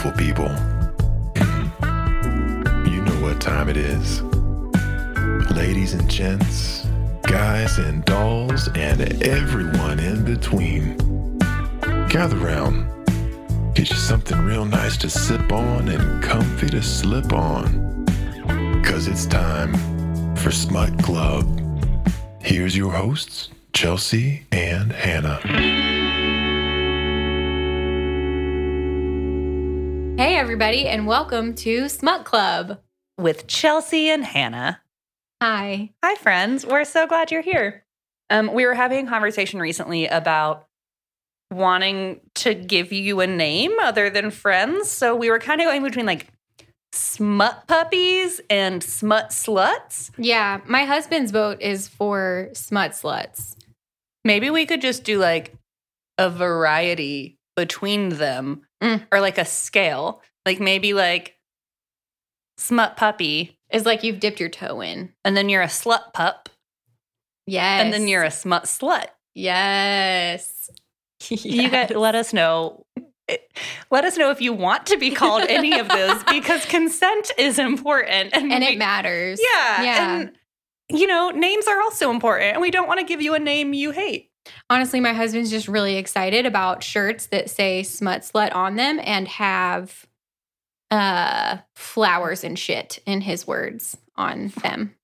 beautiful people. You know what time it is. Ladies and gents, guys and dolls, and everyone in between. Gather round. Get you something real nice to sip on and comfy to slip on. Cause it's time for Smut Club. Here's your hosts, Chelsea and Hannah. Everybody, and welcome to Smut Club. with Chelsea and Hannah. Hi. Hi, friends. We're so glad you're here. Um, we were having a conversation recently about wanting to give you a name other than friends. So we were kind of going between like smut puppies and smut sluts. Yeah, my husband's vote is for Smut Sluts. Maybe we could just do like a variety between them Mm. or like a scale. Like maybe like smut puppy, Is like you've dipped your toe in. and then you're a slut pup, Yes. and then you're a smut slut. Yes. You guys let us know. Let us know if you want to be called any of those because consent is important. And we- it matters. Yeah. Yeah. And, you know, names are also important. And we don't want to give you a name you hate. Honestly, my husband's just really excited about shirts that say Smut Slut on them and have uh flowers and shit in his words on them.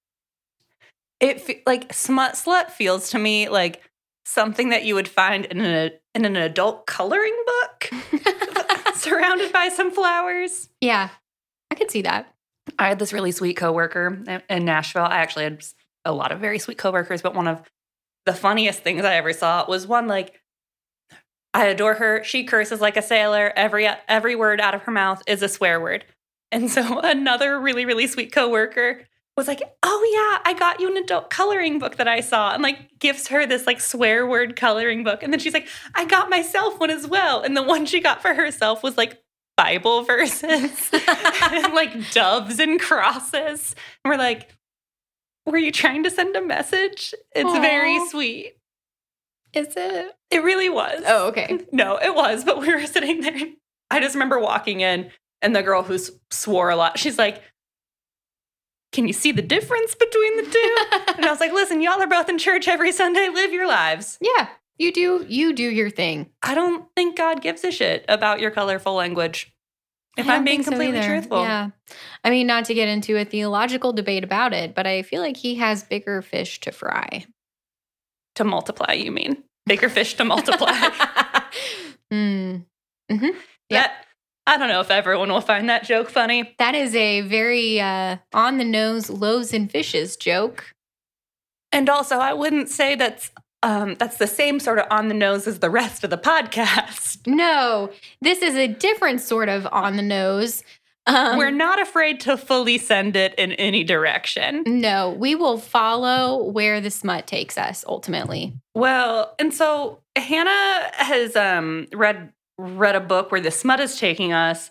It like smut slut feels to me like something that you would find in an, in an adult coloring book surrounded by some flowers. yeah. I could see that. I had this really sweet coworker in- in Nashville. I actually had a lot of very sweet coworkers, but one of the funniest things I ever saw was one like I adore her. She curses like a sailor. Every every word out of her mouth is a swear word. And so another really really sweet coworker was like, "Oh yeah, I got you an adult coloring book that I saw." And like gives her this like swear word coloring book. And then she's like, "I got myself one as well." And the one she got for herself was like Bible verses and like doves and crosses. And we're like, were you trying to send a message? It's very sweet. Is it? It really was. Oh, okay. No, it was, but we were sitting there. I just remember walking in, and the girl who swore a lot, she's like, Can you see the difference between the two? and I was like, Listen, y'all are both in church every Sunday. Live your lives. Yeah, you do. You do your thing. I don't think God gives a shit about your colorful language. If I'm being think so completely truthful. Yeah, I mean, not to get into a theological debate about it, but I feel like he has bigger fish to fry. To multiply, you mean? Bigger fish to multiply. Hmm. That I don't know if everyone will find that joke funny. That is a very uh, on the nose loaves and fishes joke. And also, I wouldn't say that's um, that's the same sort of on the nose as the rest of the podcast. No, this is a different sort of on the nose. Um, We're not afraid to fully send it in any direction. no, we will follow where the smut takes us ultimately. Well, and so Hannah has um, read read a book where the smut is taking us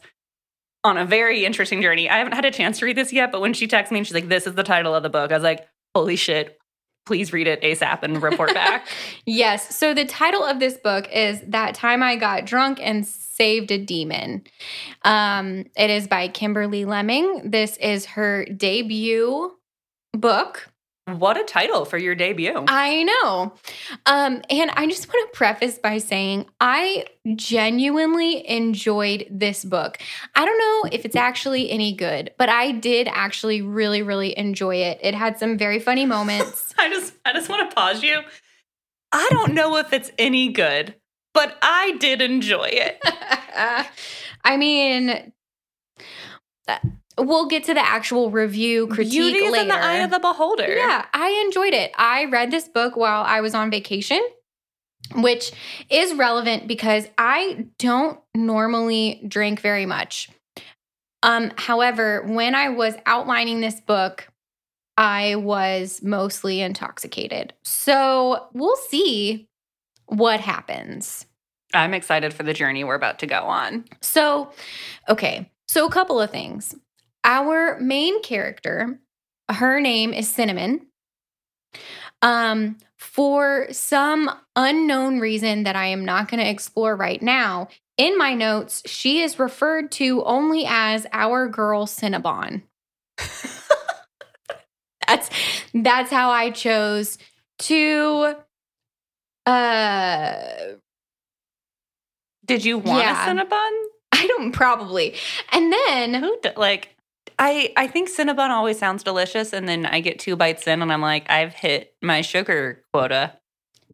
on a very interesting journey. I haven't had a chance to read this yet, but when she texted me and she's like, "This is the title of the book," I was like, "Holy shit!" Please read it ASAP and report back. Yes. So the title of this book is That Time I Got Drunk and Saved a Demon. Um, it is by Kimberly Lemming. This is her debut book. What a title for your debut! I know. Um, and I just want to preface by saying I genuinely enjoyed this book. I don't know if it's actually any good, but I did actually really, really enjoy it. It had some very funny moments. I just I just want to pause you. I don't know if it's any good, but I did enjoy it. I mean, we'll get to the actual review critique Beauty is later. in the eye of the beholder. Yeah, I enjoyed it. I read this book while I was on vacation, which is relevant because I don't normally drink very much. Um, however, when I was outlining this book, I was mostly intoxicated. So we'll see what happens. I'm excited for the journey we're about to go on. So, okay. So, a couple of things. Our main character, her name is Cinnamon. Um, for some unknown reason that I am not going to explore right now, in my notes, she is referred to only as our girl Cinnabon. that's that's how I chose to uh Did you want Yeah. a Cinnabon? I don't probably. And then Who like? I I think Cinnabon always sounds delicious, and then I get two bites in, and I'm like, I've hit my sugar quota.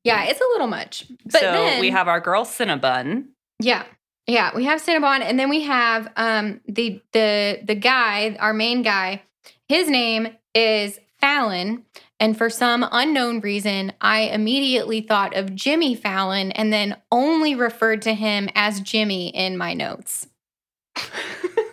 yeah, it's a little much. But so then we have our girl Cinnabon. Yeah. Yeah, we have Cinnabon and then we have um the the the guy, our main guy. His name is Fallon and for some unknown reason, I immediately thought of Jimmy Fallon and then only referred to him as Jimmy in my notes.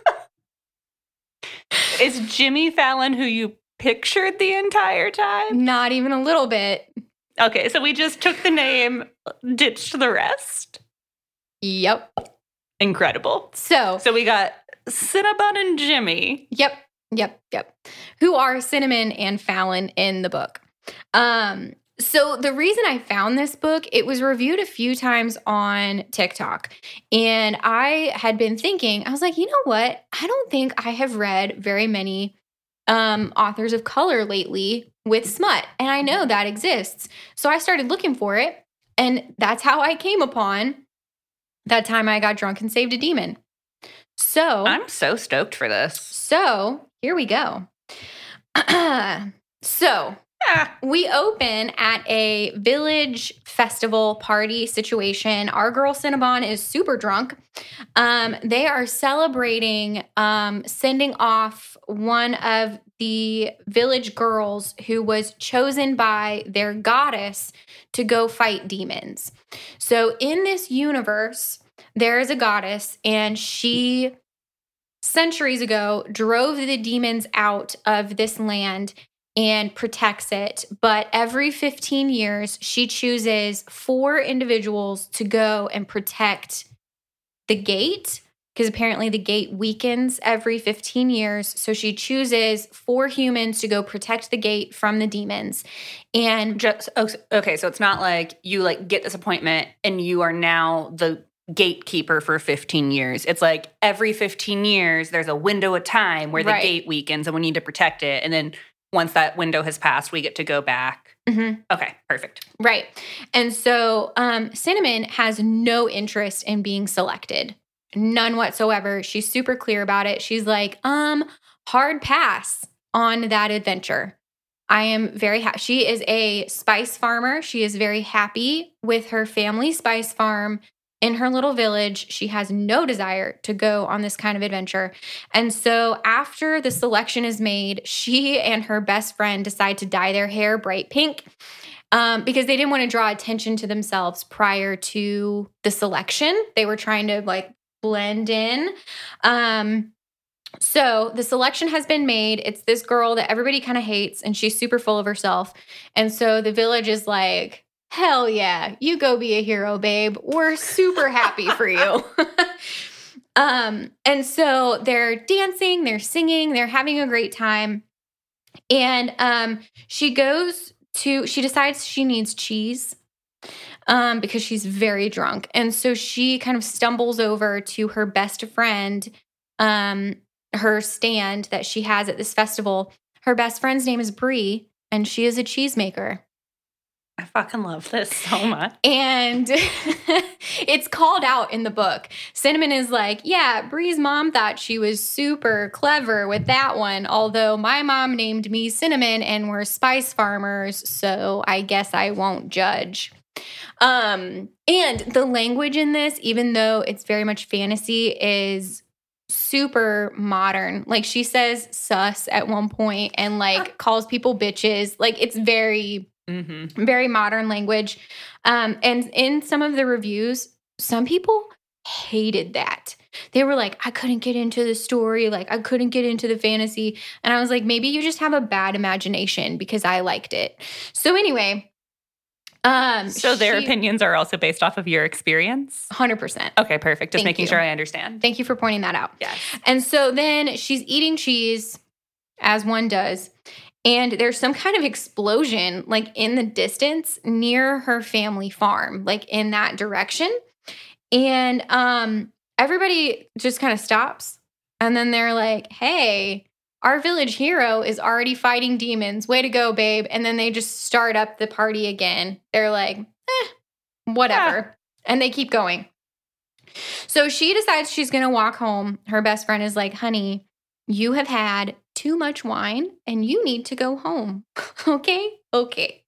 Is Jimmy Fallon who you pictured the entire time? Not even a little bit. Okay, so we just took the name, ditched the rest. Yep. Incredible. So, So we got Cinnabon and Jimmy. Yep, yep, yep. Who are Cinnamon and Fallon in the book. Um, so the reason I found this book, it was reviewed a few times on TikTok. And I had been thinking, I was like, you know what? I don't think I have read very many um, authors of color lately with smut. And I know that exists. So I started looking for it. And that's how I came upon that time I got drunk and saved a demon. So I'm so stoked for this. so here we go. so Ah, we open at a village festival party situation. Our girl Cinnabon is super drunk. Um, they are celebrating um, sending off one of the village girls who was chosen by their goddess to go fight demons. So in this universe, there is a goddess, and she centuries ago drove the demons out of this land and protects it. But every 15 years, she chooses four individuals to go and protect the gate because apparently the gate weakens every 15 years. So she chooses four humans to go protect the gate from the demons. And just oh, okay. So it's not like you like get this appointment and you are now the gatekeeper for 15 years. It's like every 15 years there's a window of time where the Right. gate weakens and we need to protect it. And then once that window has passed, we get to go back. Mhm. Okay, perfect. Right. And so um, Cinnamon has no interest in being selected. None whatsoever. She's super clear about it. She's like, um, hard pass on that adventure. I am very happy. She is a spice farmer. She is very happy with her family spice farm in her little village. She has no desire to go on this kind of adventure. And so after the selection is made, she and her best friend decide to dye their hair bright pink um, because they didn't want to draw attention to themselves prior to the selection. They were trying to like blend in. Um, so the selection has been made. It's this girl that everybody kind of hates, and she's super full of herself. And so the village is like, hell yeah, you go be a hero, babe. We're super happy for you. um, and so they're dancing, they're singing, they're having a great time. And um, she goes to, she decides she needs cheese um, because she's very drunk. And so she kind of stumbles over to her best friend, um, her stand that she has at this festival. Her best friend's name is Bree, and she is a cheesemaker. I fucking love this so much. And it's called out in the book. Cinnamon is like, yeah, Bree's mom thought she was super clever with that one. Although my mom named me Cinnamon and we're spice farmers, so I guess I won't judge. Um, and the language in this, even though it's very much fantasy, is super modern. Like she says sus at one point and like calls people bitches. Like it's very Mm-hmm. very modern language. Um, and in some of the reviews, some people hated that. They were like, I couldn't get into the story, like I couldn't get into the fantasy. And I was like, maybe you just have a bad imagination because I liked it. So anyway, um So their she- opinions are also based off of your experience. 100%. Okay, perfect. Just Thank making you. sure I understand. Thank you for pointing that out. Yes. And so then she's eating cheese, as one does. And there's some kind of explosion, like in the distance near her family farm, like in that direction. And um, everybody just kind of stops. And then they're like, hey, our village hero is already fighting demons. Way to go, babe. And then they just start up the party again. They're like, eh, whatever. And they keep going. So she decides she's going to walk home. Her best friend is like, honey, you have had too much wine and you need to go home. okay? Okay.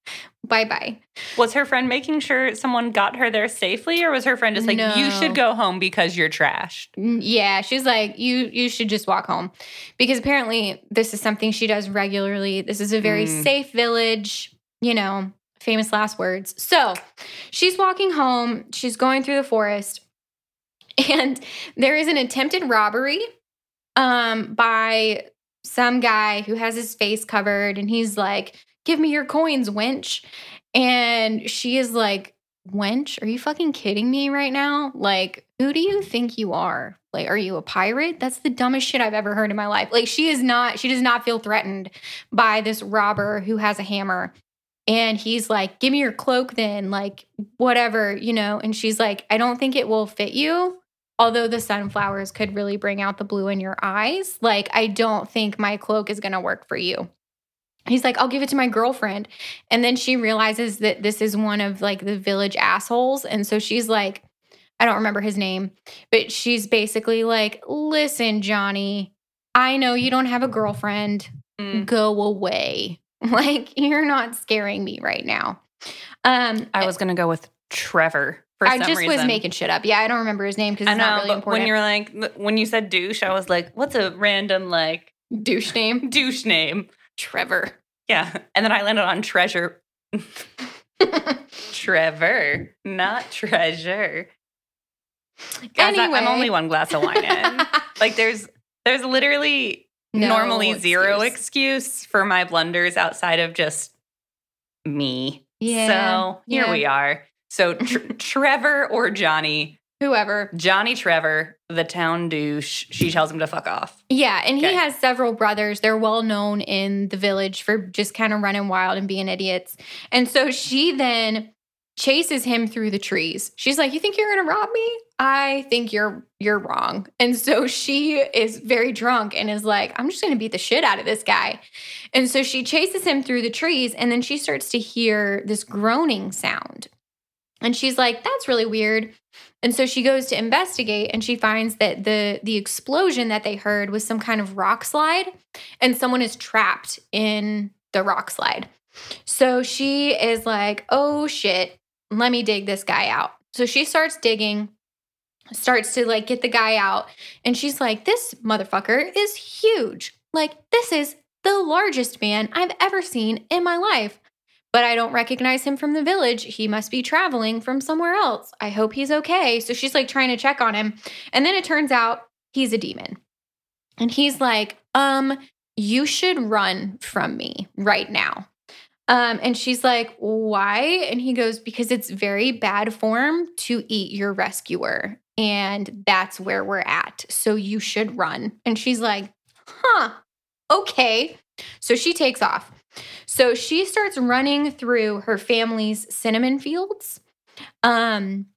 Bye bye. Was her friend making sure someone got her there safely, or was her friend just like, "You should go home because you're trashed"? Mm, Yeah, she's like, you you should just walk home. Because apparently this is something she does regularly. This is a very Mm. safe village, you know, famous last words. So she's walking home, she's going through the forest, and there is an attempted robbery um by some guy who has his face covered and he's like, Give me your coins, wench. And she is like, Wench, are you fucking kidding me right now? Like, who do you think you are? Like, are you a pirate? That's the dumbest shit I've ever heard in my life. Like, she is not, she does not feel threatened by this robber who has a hammer. And he's like, Give me your cloak then, like, whatever, you know. And she's like, I don't think it will fit you. Although the sunflowers could really bring out the blue in your eyes, like, I don't think my cloak is gonna work for you. He's like, I'll give it to my girlfriend. And then she realizes that this is one of like the village assholes. And so she's like, I don't remember his name, but she's basically like, listen, Johnny, I know you don't have a girlfriend. Mm. Go away. Like, you're not scaring me right now. Um, I was gonna go with Trevor I just was making shit up. Yeah, I don't remember his name because I it's know, not really but important. when you're like, when you said douche, I was like, "What's a random like douche name, douche name?" Trevor. Yeah, and then I landed on treasure. Trevor, not treasure. Guys, I- I'm only one glass of wine in. like, there's there's literally No normally zero excuse. excuse for my blunders outside of just me. Yeah, So here yeah. we are. So tr- Trevor or Johnny, Whoever. Johnny Trevor, the town douche. She tells him to fuck off. Yeah, and Okay. he has several brothers. They're well known in the village for just kind of running wild and being idiots. And so she then chases him through the trees. She's like, "You think you're going to rob me? I think you're you're wrong." And so she is very drunk and is like, "I'm just going to beat the shit out of this guy." And so she chases him through the trees and then she starts to hear this groaning sound. And she's like, "That's really weird." And so she goes to investigate and she finds that the the explosion that they heard was some kind of rock slide and someone is trapped in the rock slide. So she is like, "Oh shit, let me dig this guy out." So she starts digging starts to like get the guy out and she's like, "This motherfucker is huge. Like this is the largest man I've ever seen in my life." But I don't recognize him from the village. He must be traveling from somewhere else. I hope he's okay. So she's like trying to check on him. And then it turns out he's a demon. And he's like, um, you should run from me right now. Um, and she's like, why? And he goes, because it's very bad form to eat your rescuer. And that's where we're at. So you should run. And she's like, huh, okay. So she takes off. So she starts running through her family's cinnamon fields. Um,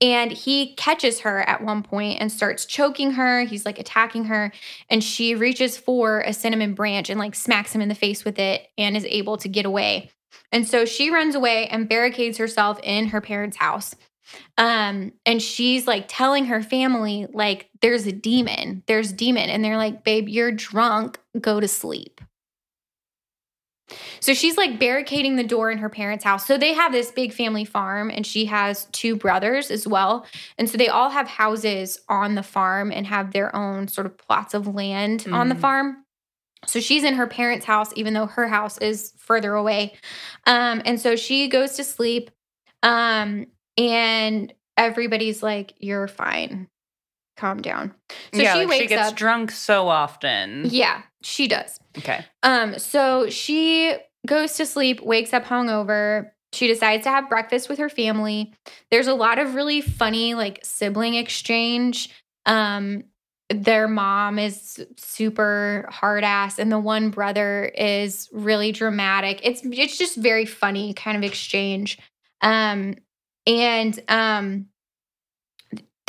and he catches her at one point and starts choking her. He's like attacking her. And she reaches for a cinnamon branch and like smacks him in the face with it and is able to get away. And so she runs away and barricades herself in her parents' house. Um, and she's like telling her family, like, there's a demon, there's demon. And they're like, babe, you're drunk, go to sleep. So she's like barricading the door in her parents' house. So they have this big family farm, and she has two brothers as well. And so they all have houses on the farm and have their own sort of plots of land on the Mhm. farm. So she's in her parents' house, even though her house is further away. Um, and so she goes to sleep. Um, and everybody's like, You're fine. Calm down. So yeah, she like wakes she gets up. drunk so often. yeah, she does. Okay. Um, so she goes to sleep, wakes up hungover. She decides to have breakfast with her family. There's a lot of really funny like sibling exchange. Um, their mom is super hard ass, and the one brother is really dramatic. It's it's just very funny kind of exchange. Um, and um,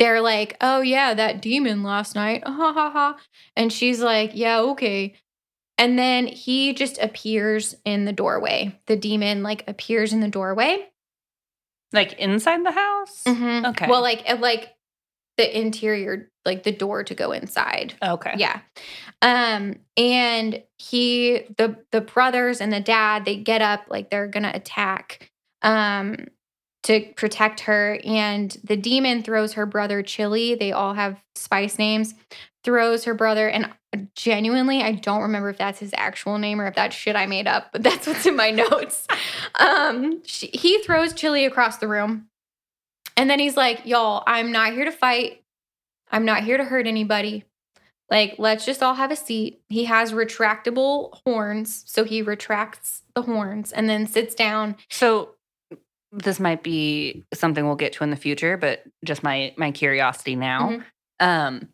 they're like, "Oh yeah, that demon last night." Ha ha ha. And she's like, "Yeah, okay." And then he just appears in the doorway. The demon like appears in the doorway. Like inside the house? Mm-hmm. Okay. Well, like like the interior, like the door to go inside. Okay. Yeah. Um and he the the brothers and the dad they get up like they're going to attack um to protect her and the demon throws her brother Chili. They all have spice names. Throws her brother and genuinely I don't remember if that's his actual name or if that's shit I made up, but that's what's in my notes. um she, he throws Chili across the room. And then he's like, "Y'all, I'm not here to fight. I'm not here to hurt anybody. Like, let's just all have a seat. He has retractable horns. So he retracts the horns and then sits down. So this might be something we'll get to in the future, but just my my curiosity now. Mhm. Um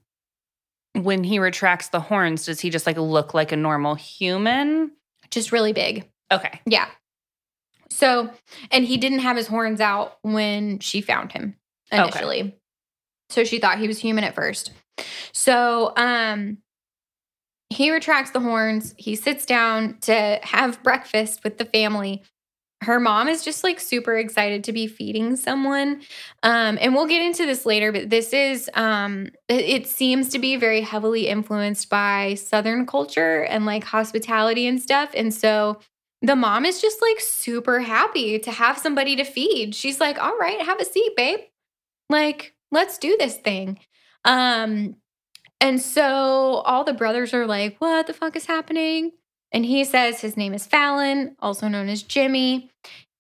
when he retracts the horns, does he just like look like a normal human? Just really big. Okay. Yeah. So, and he didn't have his horns out when she found him Okay. initially. So she thought he was human at first. So, um, he retracts the horns. He sits down to have breakfast with the family. Her mom is just like super excited to be feeding someone. Um, and we'll get into this later, but this is, um, it, seems to be very heavily influenced by Southern culture and like hospitality and stuff. And so the mom is just like super happy to have somebody to feed. She's like, all right, have a seat, babe. Like, let's do this thing. Um, and so all the brothers are like, what the fuck is happening? And he says his name is Fallon, also known as Jimmy.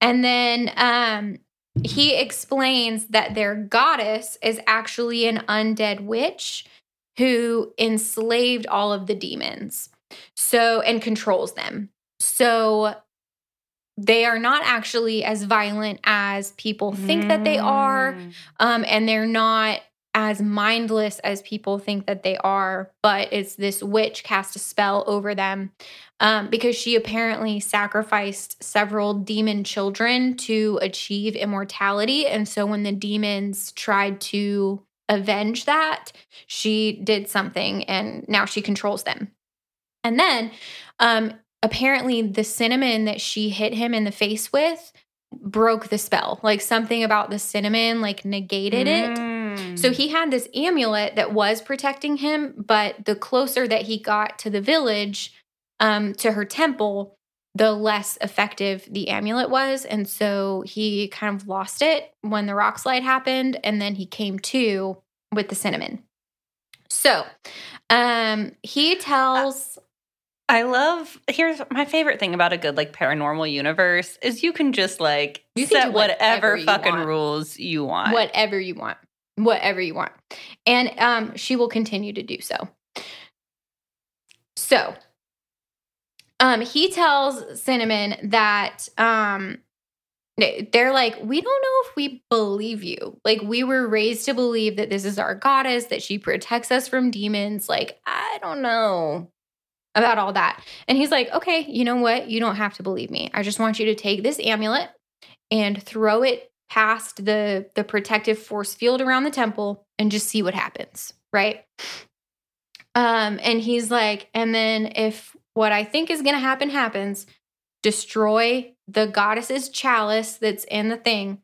And then um, he explains that their goddess is actually an undead witch who enslaved all of the demons. So, and controls them. So they are not actually as violent as people think that they are Mm. um, and they're not as mindless as people think that they are. But it's this witch cast a spell over them um, because she apparently sacrificed several demon children to achieve immortality. And so when the demons tried to avenge that, she did something and now she controls them. And then um, apparently the cinnamon that she hit him in the face with broke the spell. Like something about the cinnamon like negated it. Mm. So he had this amulet that was protecting him, but the closer that he got to the village, um, to her temple, the less effective the amulet was. And so he kind of lost it when the rock slide happened, and then he came to with the cinnamon. So um he tells I love here's my favorite thing about a good like paranormal universe is you can just like You set whatever whatever fucking want. rules you want. whatever you want. Whatever you want. And um she will continue to do so. So um he tells Cinnamon that um they- they're like we don't know if we believe you. Like we were raised to believe that this is our goddess that she protects us from demons. Like I don't know about all that. And he's like, "Okay, you know what? You don't have to believe me. I just want you to take this amulet and throw it past the the protective force field around the temple and just see what happens right? Um and he's like and then if what i think is going to happen happens destroy the goddess's chalice that's in the thing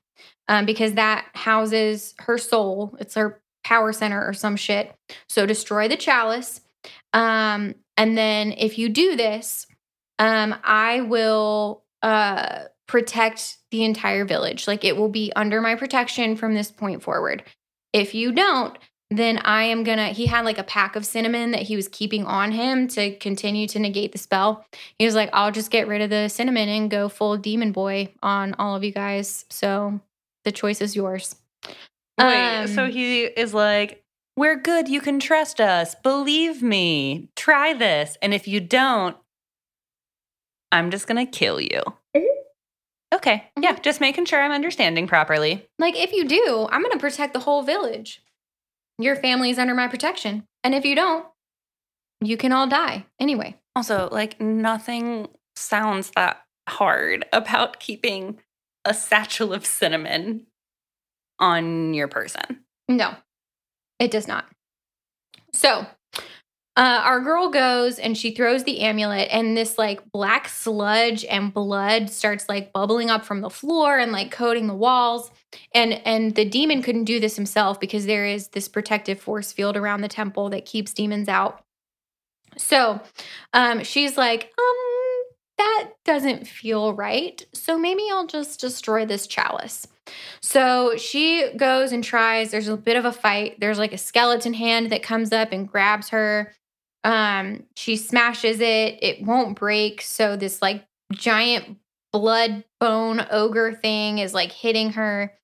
um because that houses her soul it's her power center or some shit so destroy the chalice um and then if you do this um i will uh protect the entire village. Like it will be under my protection from this point forward. If you don't, then I am gonna. He had like a pack of cinnamon that he was keeping on him to continue to negate the spell. He was like, I'll just get rid of the cinnamon and go full demon boy on all of you guys. So the choice is yours. Wait, so Um, he is like, We're good, you can trust us. Believe me. Try this. And if you don't, I'm just gonna kill you. Okay. Yeah, mm-hmm. just making sure I'm understanding properly. Like, if you do, I'm going to protect the whole village. Your family's under my protection. And if you don't, you can all die anyway. Also, like nothing sounds that hard about keeping a satchel of cinnamon on your person. No. It does not. So, uh, our girl goes and she throws the amulet, and this like black sludge and blood starts like bubbling up from the floor and like coating the walls. And and the demon couldn't do this himself because there is this protective force field around the temple that keeps demons out. So, um, she's like, um, that doesn't feel right. So maybe I'll just destroy this chalice. So she goes and tries. There's a bit of a fight. There's like a skeleton hand that comes up and grabs her. Um, she smashes it. It won't break. So this like giant blood bone ogre thing is like hitting her.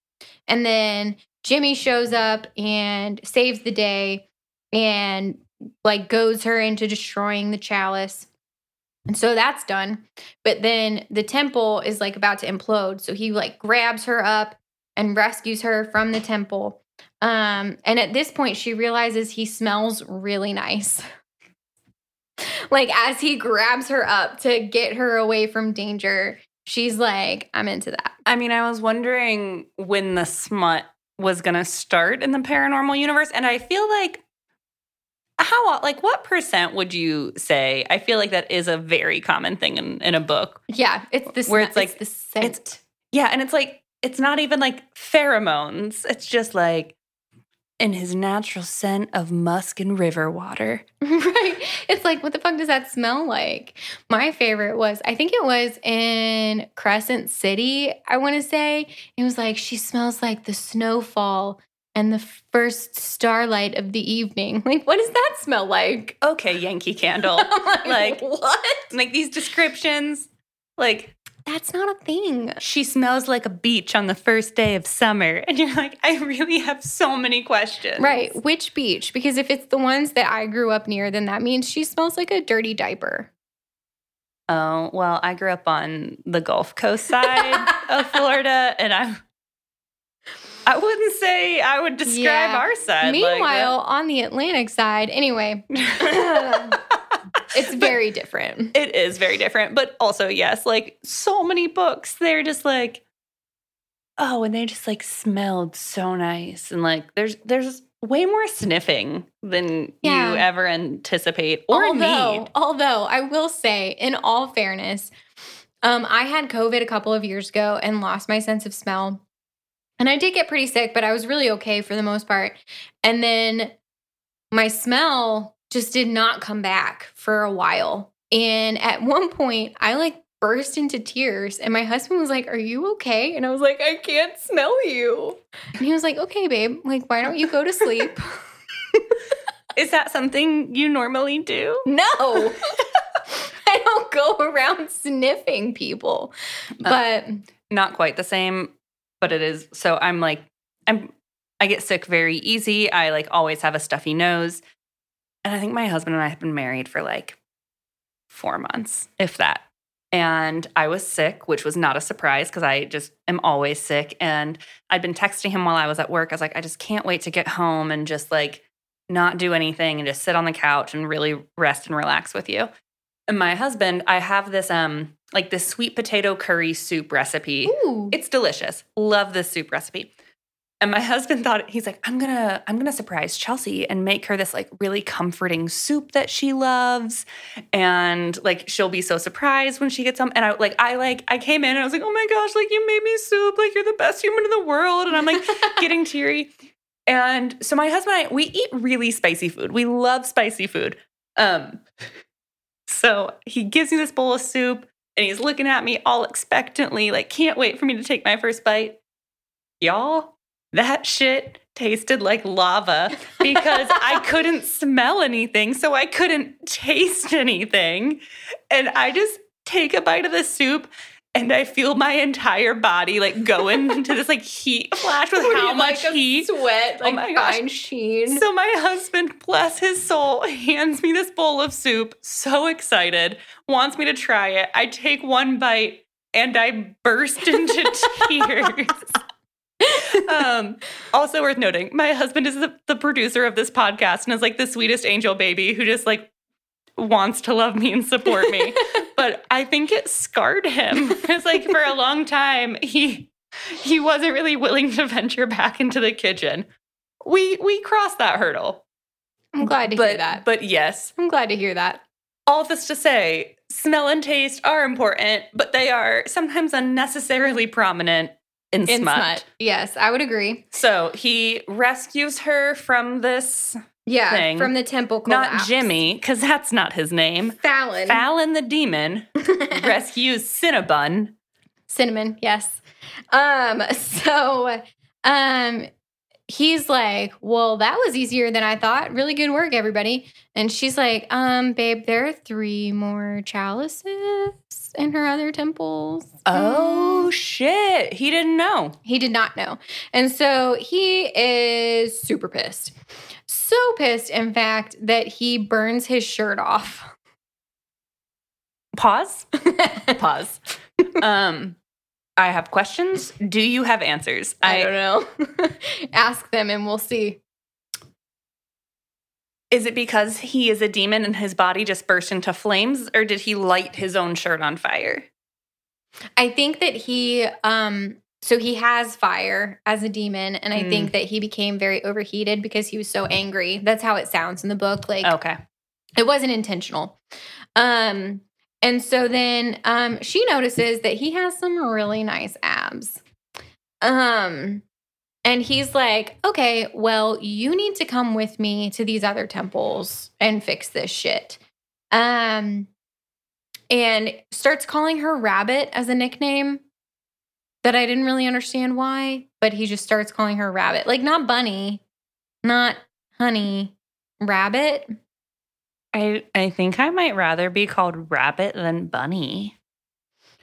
And then Jimmy shows up and saves the day and like goes her into destroying the chalice. And so that's done. But then the temple is like about to implode. So he like grabs her up and rescues her from the temple. Um, and at this point, she realizes he smells really nice. like as he grabs her up to get her away from danger, she's like, I'm into that. I mean, I was wondering when the smut was going to start in the paranormal universe. And I feel like, how, like, what percent would you say? I feel like that is a very common thing in, in a book. Yeah, it's the Where it's like- the scent. it's- Yeah. And it's like, it's not even like pheromones. It's just like in his natural scent of musk and river water. right. It's like, what the fuck does that smell like? My favorite was, I think it was in Crescent City, I want to say. It was like, she smells like the snowfall and the first starlight of the evening. Like, what does that smell like? Okay, Yankee Candle. I'm like, Like- what? like these descriptions, like That's not a thing. she smells like a beach on the first day of summer. And you're like, I really have so many questions. Right. Which beach? Because if it's the ones that I grew up near, then that means she smells like a dirty diaper. Oh, well, I grew up on the Gulf Coast side of Florida, and I I wouldn't say I would describe Yeah. our side. Meanwhile, on the Atlantic side, anyway, like. it's very different. it is very different, but also yes, like so many books, they're just like, oh, and they just like smelled so nice, and like there's there's way more sniffing than Yeah. you ever anticipate or although, need. although I will say, in all fairness, um, I had COVID a couple of years ago and lost my sense of smell. And I did get pretty sick, but I was really okay for the most part. And then my smell just did not come back for a while. And at one point, I like burst into tears. And my husband was like, Are you okay? And I was like, I can't smell you. And he was like, Okay, babe, like, why don't you go to sleep? Is that something you normally do? No. I don't go around sniffing people. Uh, but not quite the same, but it is. So I'm like, I'm, I get sick very easy. I like always have a stuffy nose. And I think my husband and I have been married for like four months, if that. And I was sick, which was not a surprise because I just am always sick. And I'd been texting him while I was at work. I was like, I just can't wait to get home and just like not do anything and just sit on the couch and really rest and relax with you. And my husband, I have this um like this sweet potato curry soup recipe. ooh, It's delicious. Love this soup recipe. And my husband thought he's like, I'm gonna, I'm gonna surprise Chelsea and make her this like really comforting soup that she loves. And like she'll be so surprised when she gets home. And I like, I like, I came in and I was like, oh my gosh, like you made me soup, like you're the best human in the world. And I'm like getting teary. And so my husband and I, we eat really spicy food. We love spicy food. Um, so he gives me this bowl of soup and he's looking at me all expectantly, like, can't wait for me to take my first bite. Y'all, that shit tasted like lava because I couldn't smell anything, so I couldn't taste anything. And I just take a bite of the soup and I feel my entire body like go into this like heat flash with how much heat. sweat, oh like, my gosh. fine sheen. So my husband, bless his soul, hands me this bowl of soup, so excited, wants me to try it. I take one bite and I burst into tears. um, also worth noting, my husband is the, the producer of this podcast and is like the sweetest angel baby who just like wants to love me and support me. but I think it scarred him because like for a long time he he wasn't really willing to venture back into the kitchen. we we crossed that hurdle. I'm glad to but hear that. but yes, I'm glad to hear that. all this to say, smell and taste are important, but they are sometimes unnecessarily prominent in, In smut. smut. Yes, I would agree. So he rescues her from this, Yeah, Thing. from the temple not. Jimmy, because that's not his name. Fallon. Fallon the demon rescues Cinnabon. Cinnamon, yes. Um, so um he's like, Well, that was easier than I thought. Really good work, everybody. And she's like, um, babe, there are three more chalices in her other temples. Oh Mm. shit. He didn't know. He did not know. And so he is super pissed. So pissed, in fact, that he burns his shirt off. Pause. Pause. um I have questions. Do you have answers? I don't know. Ask them and we'll see. Is it because he is a demon and his body just burst into flames, or did he light his own shirt on fire? I think that he um so he has fire as a demon and I Mm. think that he became very overheated because he was so angry. That's how it sounds in the book like Okay. it wasn't intentional. Um and so then um she notices that he has some really nice abs. Um and he's like, "Okay, well, you need to come with me to these other temples and fix this shit." Um and starts calling her Rabbit as a nickname that I didn't really understand why, but he just starts calling her Rabbit. Like not Bunny, not Honey, Rabbit. I I think I might rather be called Rabbit than Bunny.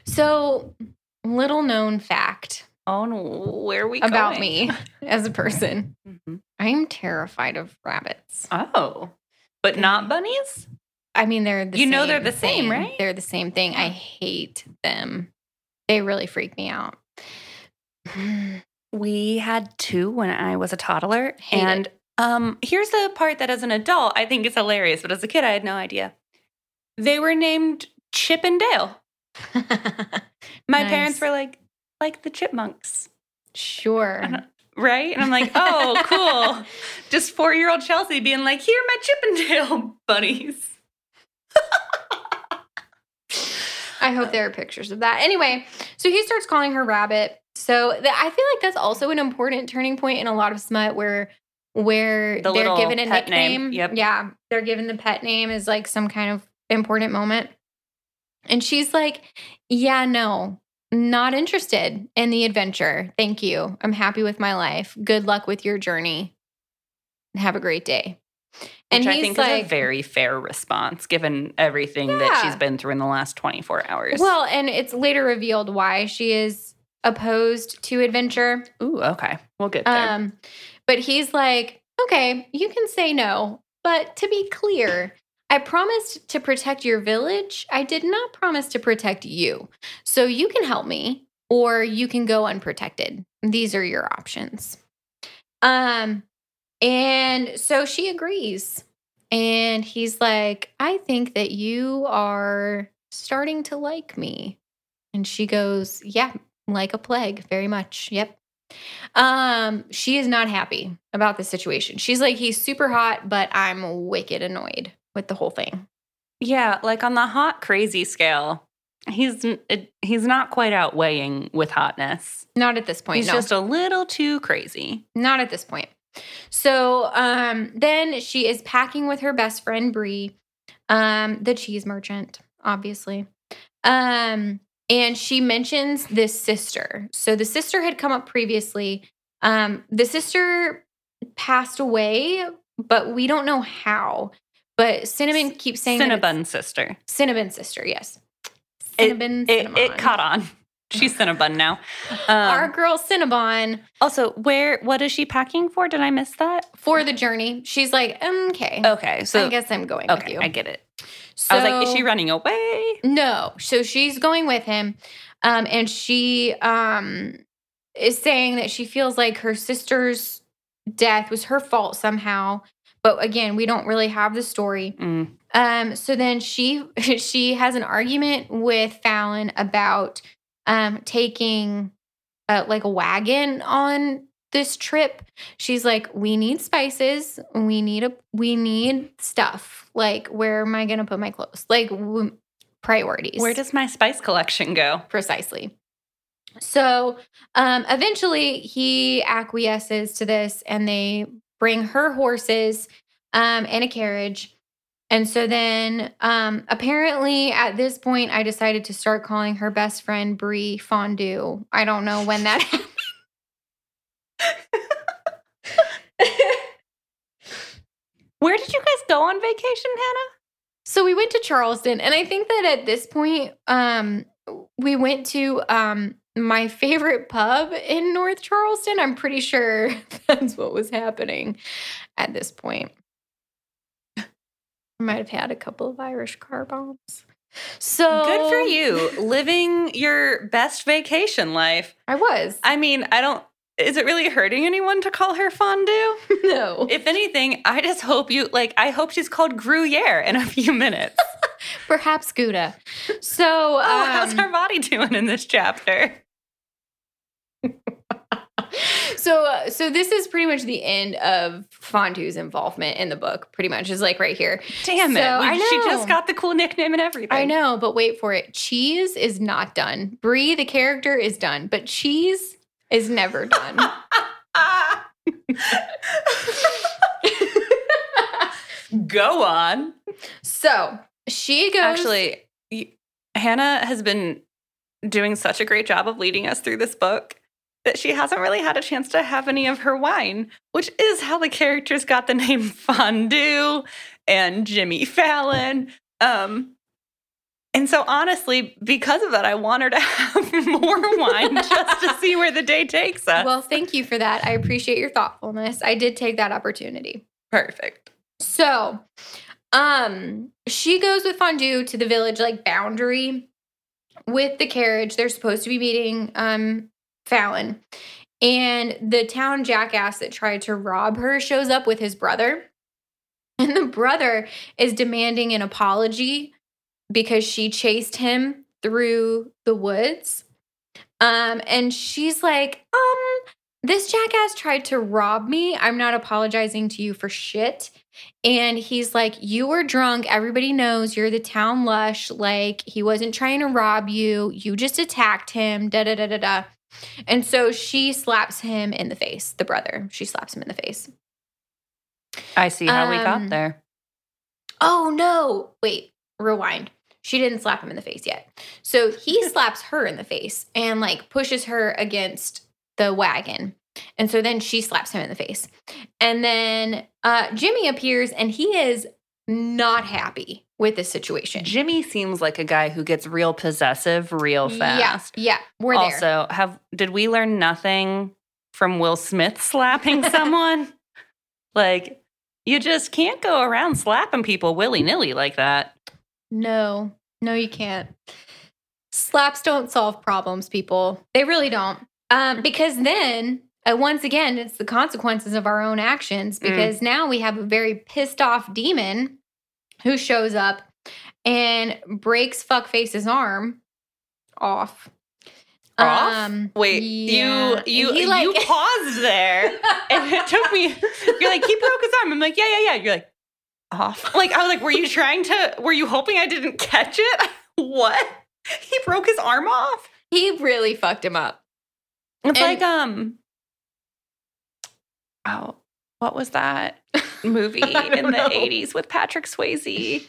So, little known fact Oh no, where are we about going? me as a person. Mhm. I am terrified of rabbits. Oh, but not bunnies. I mean, they're the You same know they're the same, thing. right? They're the same thing. I hate them. They really freak me out. We had two when I was a toddler, Hate it. Um, here's the part that as an adult I think is hilarious, but as a kid I had no idea. They were named Chip and Dale. My Nice. parents were like, like the chipmunks, sure. Right? And I'm like, oh, cool. Just four year old Chelsea being like, here are my Chip and Dale bunnies. I hope there are pictures of that. Anyway, so he starts calling her Rabbit. So th- I feel like that's also an important turning point in a lot of smut where where The they're given a nickname. Yep. Yeah, they're given the pet name as like some kind of important moment. And she's like, "Yeah, no. Not interested in the adventure. Thank you. I'm happy with my life. Good luck with your journey. Have a great day." And Which I think like, is a very fair response given everything that she's been through in the last 24 hours. Well, and it's later revealed why she is opposed to adventure. ooh, okay. We'll get there. Um, but he's like, okay, you can say no, but to be clear, I promised to protect your village. I did not promise to protect you. So you can help me or you can go unprotected. These are your options. Um, and so she agrees. And he's like, I think that you are starting to like me. And she goes, Yeah, like a plague, very much. Yep. Um, she is not happy about the situation. She's like, he's super hot, but I'm wicked annoyed with the whole thing. yeah, like on the hot crazy scale, he's it- he's not quite outweighing with hotness. Not at this point. He's no. just a little too crazy. Not at this point. So um, then she is packing with her best friend Bree, um, the cheese merchant, obviously. Um, and she mentions this sister. So the sister had come up previously. Um, the sister passed away, but we don't know how. But Cinnamon keeps saying Cinnabon sister. Cinnabon sister, yes. It- Cinnabon, It, Cinnamon. it caught on. She's Cinnabon now. Our Um, girl Cinnabon also, where what is she packing for? Did I miss that? for the journey. She's like, okay, Okay, so I guess I'm going with okay, you. I get it. So, I was like, is she running away? No. So she's going with him. Um, and she um is saying that she feels like her sister's death was her fault somehow. But again, we don't really have the story. Mm. Um, so then she she has an argument with Fallon about um taking uh, like a wagon on this trip, she's like, we need spices, we need a we need stuff. Like, where am I gonna put my clothes? Like w- priorities. Where does my spice collection go? precisely? So um, eventually he acquiesces to this and they bring her horses um, and a carriage. And so then apparently apparently at this point, I decided to start calling her best friend Brie Fondue. I don't know when that happened. Where did you guys go on vacation, Hannah? So we went to Charleston, and I think that at this point, um, we went to um my favorite pub in North Charleston. I'm pretty sure that's what was happening at this point. I might have had a couple of Irish car bombs. So Good for you, living your best vacation life. I was. I mean, I don't. Is it really hurting anyone to call her fondue? no. If anything, I just hope you like. I hope she's called Gruyere in a few minutes. Perhaps Gouda. So oh, how's um, our body doing in this chapter? so uh, so this is pretty much the end of Fondue's involvement in the book. Pretty much is like right here. Damn it! So, We- I She just got the cool nickname and everything. I know, but wait for it. Cheese is not done. Brie, the character, is done, but cheese is never done. Go on. so she goes. Actually, Hannah has been doing such a great job of leading us through this book that she hasn't really had a chance to have any of her wine, which is how the characters got the name Fondue and Jimmy Fallon. Um, and so, honestly, because of that, I want her to have more wine just to see where the day takes us. well, thank you for that. I appreciate your thoughtfulness. I did take that opportunity. perfect. So, um, she goes with Fondue to the village like boundary with the carriage. They're supposed to be meeting um Fallon. And the town jackass that tried to rob her shows up with his brother. And the brother is demanding an apology because she chased him through the woods. Um, and she's like, um, this jackass tried to rob me. I'm not apologizing to you for shit. And he's like, You were drunk. Everybody knows you're the town lush. Like, he wasn't trying to rob you. You just attacked him. Da da da da da. And so she slaps him in the face, the brother. She slaps him in the face. I see how we Um, got there. Oh no. Wait, rewind. She didn't slap him in the face yet. So he slaps her in the face and like pushes her against the wagon. And so then she slaps him in the face. And then uh, Jimmy appears and he is not happy with this situation. Jimmy seems like a guy who gets real possessive real fast. Yeah, yeah, we're there. also, have did we learn nothing from Will Smith slapping someone? like, you just can't go around slapping people willy nilly like that. No, no, you can't. Slaps don't solve problems, people. They really don't. Um, because then, uh, once again, it's the consequences of our own actions. Because now we have a very pissed off demon who shows up and breaks Fuckface's arm off. Off? Wait, yeah. you you like- you paused there, and it took me. You're like, he broke his arm. I'm like, yeah, yeah, yeah. You're like, off. Like I was like, were you trying to? Were you hoping I didn't catch it? what? He broke his arm off. he really fucked him up. It's And- like um oh, what was that movie in the know. 80s with Patrick Swayze?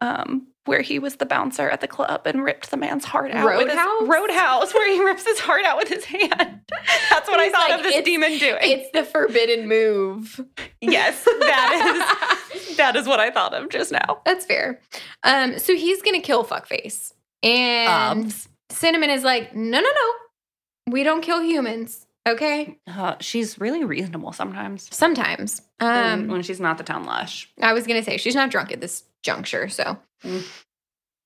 Um where he was the bouncer at the club and ripped the man's heart out. with his- Roadhouse? Roadhouse, where he rips his heart out with his hand. That's what I thought like, of this demon doing. It's the forbidden move. yes, that is that is what I thought of just now. That's fair. Um, so he's gonna kill Fuckface. And. Cinnamon is like, no, no, no. We don't kill humans. Okay. Uh, she's really reasonable sometimes. Sometimes. Um, when she's not the town lush. I was gonna say she's not drunk at this juncture, so.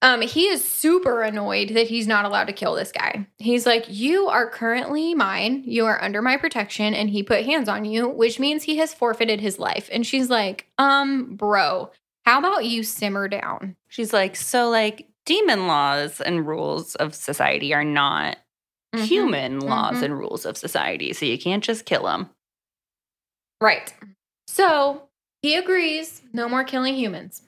Um he is super annoyed that he's not allowed to kill this guy. He's like, You are currently mine, you are under my protection, and he put hands on you, which means he has forfeited his life. And she's like, um, bro, how about you simmer down? She's like, so like demon laws and rules of society are not Mhm. human laws Mhm. and rules of society. So you can't just kill them. Right. So he agrees, no more killing humans.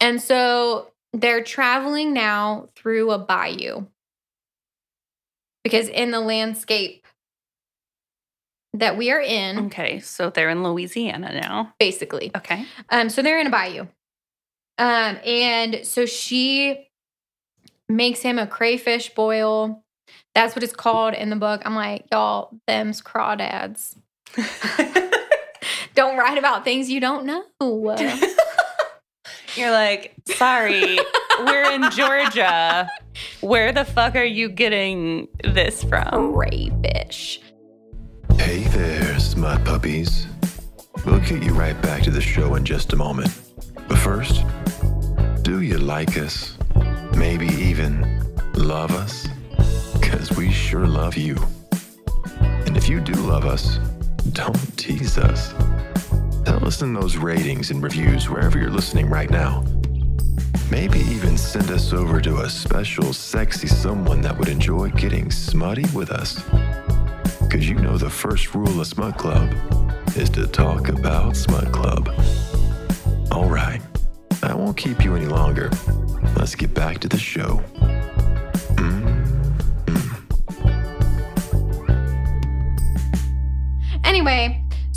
And so they're traveling now through a bayou. Because in the landscape that we are in, Okay, so they're in Louisiana now. basically. Okay. Um, so they're in a bayou. Um, and so she makes him a crayfish boil. That's what it's called in the book. I'm like, y'all, them's crawdads. Don't write about things you don't know. You're like, sorry, we're in Georgia. Where the fuck are you getting this from? crayfish. Hey there, smut puppies. We'll get you right back to the show in just a moment. But first, do you like us? Maybe even love us? Because we sure love you. And if you do love us, don't tease us. Tell us in those ratings and reviews wherever you're listening right now. Maybe even send us over to a special, sexy someone that would enjoy getting smutty with us. Because you know the first rule of Smut Club is to talk about Smut Club. All right, I won't keep you any longer. Let's get back to the show. Anyway,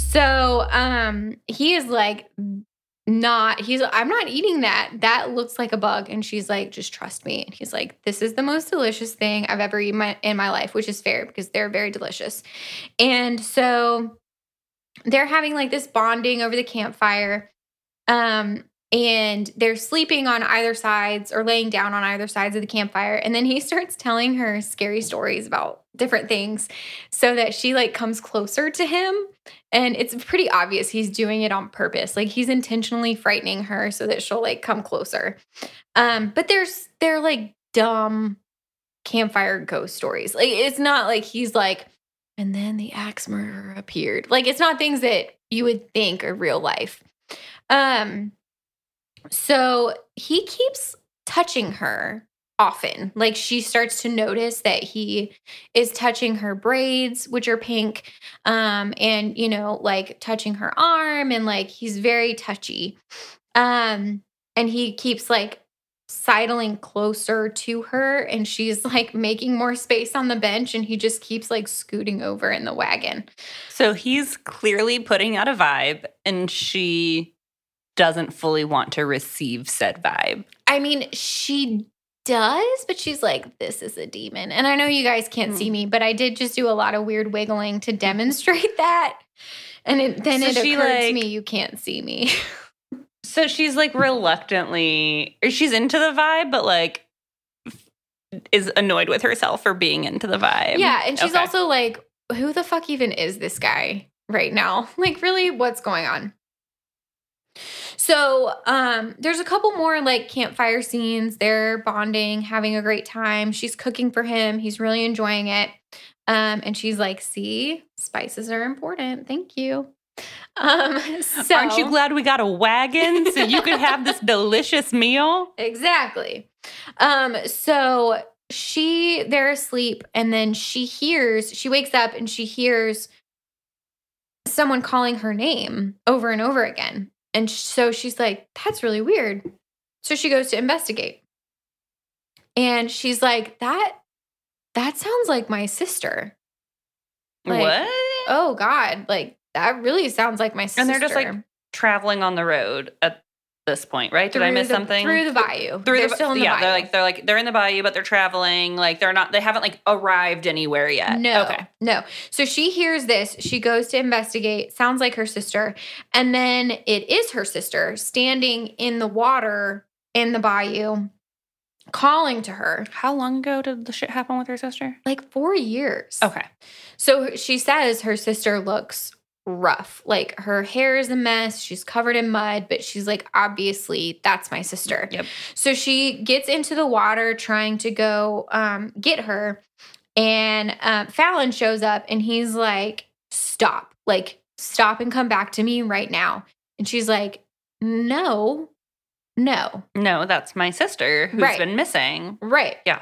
so um he is like not he's I'm not eating that. That looks like a bug. And she's like, just trust me. And he's like, this is the most delicious thing I've ever eaten my, in my life, which is fair because they're very delicious. And so they're having like this bonding over the campfire. Um, and they're sleeping on either sides or laying down on either sides of the campfire. And then he starts telling her scary stories about different things so that she like comes closer to him. And it's pretty obvious he's doing it on purpose. Like he's intentionally frightening her so that she'll like come closer. Um, but there's they're like dumb campfire ghost stories. Like it's not like he's like, and then the axe murderer appeared. Like it's not things that you would think are real life. Um, so he keeps touching her often. Like she starts to notice that he is touching her braids, which are pink, um, and you know, like touching her arm, and like he's very touchy. Um, and he keeps like sidling closer to her, and she's like making more space on the bench, and he just keeps like scooting over in the wagon. So he's clearly putting out a vibe, and she doesn't fully want to receive said vibe. I mean, she does, but she's like, this is a demon. And I know you guys can't see Hmm. me, but I did just do a lot of weird wiggling to demonstrate that. And it, then So it she, occurred to me, you can't see me. So she's like reluctantly, or she's into the vibe, but like is annoyed with herself for being into the vibe. yeah. And she's Okay. also like, who the fuck even is this guy right now? Like, really, what's going on? So, um, there's a couple more like campfire scenes. They're bonding, having a great time. She's cooking for him. He's really enjoying it. Um, and she's like, see, spices are important. Thank you. Um, so Aren't you glad we got a wagon so you could have this delicious meal? Exactly. Um, so she they're asleep and then she hears, she wakes up and she hears someone calling her name over and over again. And so she's like, that's really weird. So she goes to investigate. And she's like, that that sounds like my sister. Like, what? Oh God, like that really sounds like my sister. And they're just, like, Traveling on the road at this point, right? Did I miss the- something? Through the bayou. Through they're the, still in the yeah, bayou. they're like they're like they're in the bayou, but they're traveling. Like they're not. They haven't like arrived anywhere yet. No. Okay. No. So she hears this. She goes to investigate. Sounds like her sister. And then it is her sister standing in the water in the bayou, calling to her How long ago did the shit happen with her sister? like four years. Okay. So she says her sister looks rough. Like her hair is a mess. She's covered in mud, but she's like, obviously, that's my sister. Yep. So she gets into the water trying to go um, get her. And um, Fallon shows up and he's like, stop, like, stop and come back to me right now. And she's like, no, no. No, that's my sister who's Right. been missing. Right. Yeah.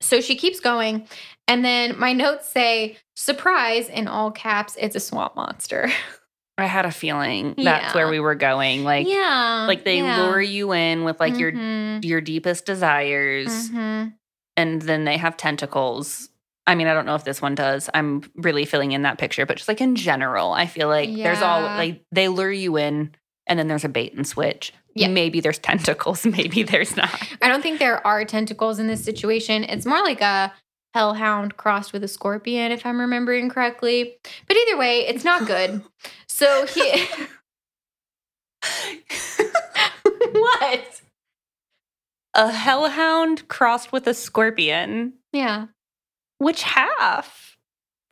So she keeps going. And then my notes say, surprise, in all caps, it's a swamp monster. I had a feeling that's where we were going. Like, yeah. like they yeah. lure you in with like your Mhm, your deepest desires, mhm. and then they have tentacles. I mean, I don't know if this one does. I'm really filling in that picture, but just like in general, I feel like there's all Yeah. like they lure you in, and then there's a bait and switch. Yeah. Maybe there's tentacles, maybe there's not. I don't think there are tentacles in this situation. It's more like a hellhound crossed with a scorpion, if I'm remembering correctly. But either way, it's not good. So he. what? A hellhound crossed with a scorpion. Yeah. Which half?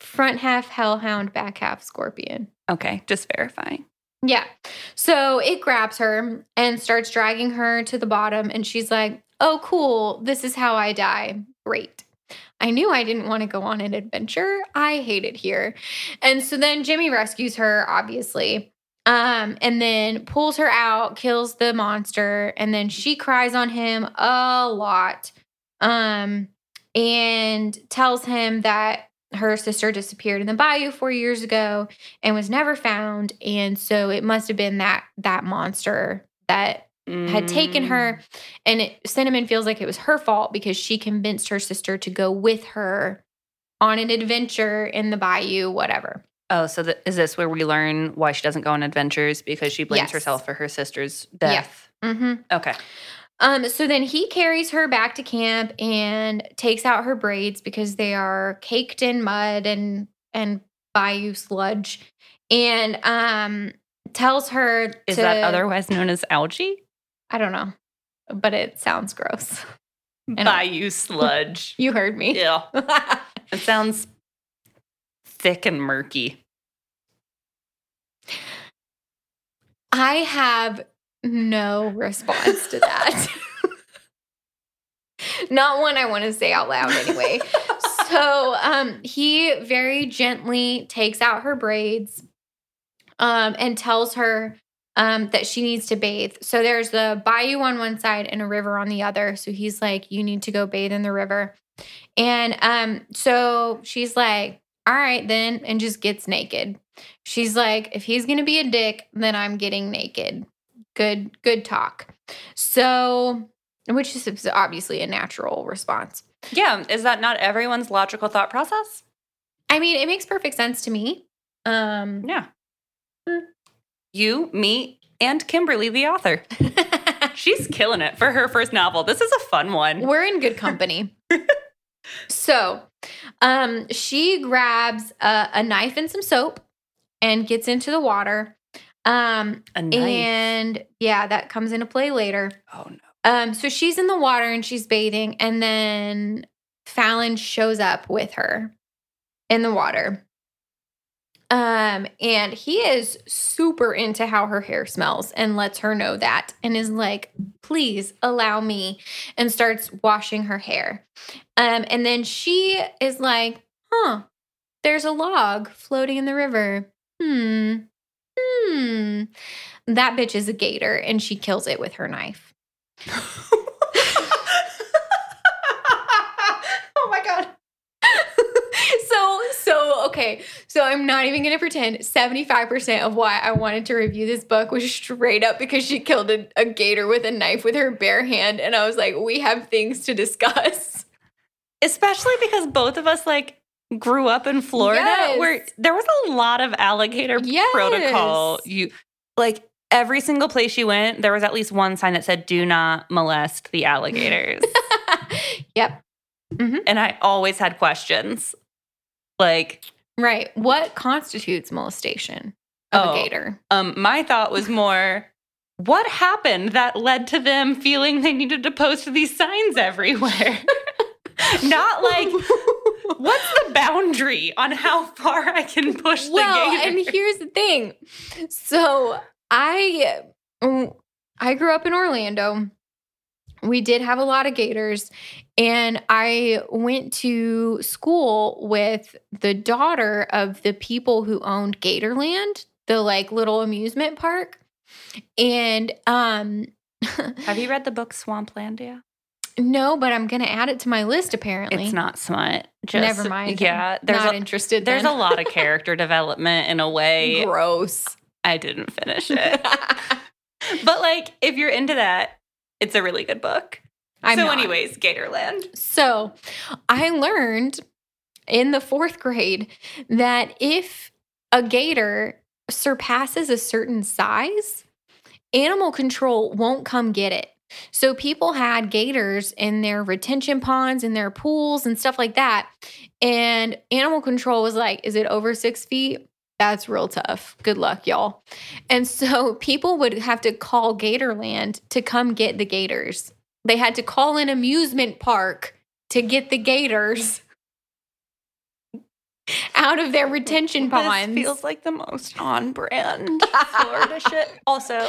Front half hellhound, back half scorpion. Okay, just verifying. Yeah. So it grabs her and starts dragging her to the bottom. And she's like, oh, cool. This is how I die. Great. I knew I didn't want to go on an adventure. I hate it here. And so then Jimmy rescues her, obviously. Um, and then pulls her out, kills the monster, and then she cries on him a lot. Um, and tells him that her sister disappeared in the bayou four years ago and was never found and so it must have been that that monster that had taken her and it, cinnamon feels like it was her fault because she convinced her sister to go with her on an adventure in the bayou whatever Oh, so th- is this where we learn why she doesn't go on adventures because she blames Yes. herself for her sister's death? mm-hmm. Okay. um so then he carries her back to camp and takes out her braids because they are caked in mud and and bayou sludge and um tells her Is to, that otherwise known as algae? I don't know but it sounds gross know. Bayou sludge. you heard me yeah. It sounds thick and murky. I have no response to that. Not one I want to say out loud anyway. so um, he very gently takes out her braids um, and tells her um, that she needs to bathe. So there's the bayou on one side and a river on the other. So he's like, You need to go bathe in the river. And um, so she's like, All right, then, and just gets naked. She's like, If he's going to be a dick, then I'm getting naked. Good, good talk. So, which is obviously a natural response. Yeah. Is that not everyone's logical thought process? I mean, it makes perfect sense to me. Um, Yeah. You, me, and Kimberly, the author. She's killing it for her first novel. This is a fun one. We're in good company. so, um, she grabs a, a knife and some soap and gets into the water. Um, A knife. and yeah, that comes into play later. oh no. Um, so she's in the water and she's bathing, and then Fallon shows up with her in the water. Um, and he is super into how her hair smells and lets her know that and is like, please allow me, and starts washing her hair. Um, and then she is like, huh, there's a log floating in the river. Hmm. Hmm. That bitch is a gator, and she kills it with her knife. oh my god. so okay. So I'm not even gonna pretend 75% of why I wanted to review this book was straight up because she killed a, a gator with a knife with her bare hand. And I was like, we have things to discuss. Especially because both of us like grew up in Florida Yes. where there was a lot of alligator Yes. protocol. You like every single place you went, there was at least one sign that said do not molest the alligators. yep. Mm-hmm. and I always had questions. Like Right. What constitutes molestation of Oh. a gator? um my thought was more what happened that led to them feeling they needed to post these signs everywhere? Not like what's the boundary on how far I can push the well, gator? and here's the thing. So I mm, I grew up in Orlando. We did have a lot of gators, and I went to school with the daughter of the people who owned Gatorland, the like little amusement park. And um Have you read the book Swamplandia? No, but I'm gonna add it to my list. Apparently, It's not smut. Just, Never mind. Yeah, there's not a, interested. there's a lot of character development in a way. gross. I didn't finish it, but like if you're into that, it's a really good book. I'm so, not. anyways, Gatorland. So I learned in the fourth grade that if a gator surpasses a certain size, animal control won't come get it. So people had gators in their retention ponds, in their pools, and stuff like that. And animal control was like, is it over six feet? That's real tough. Good luck, y'all. And so people would have to call Gatorland to come get the gators. They had to call an amusement park to get the gators out of their retention ponds. This feels like the most on brand Florida shit. Also,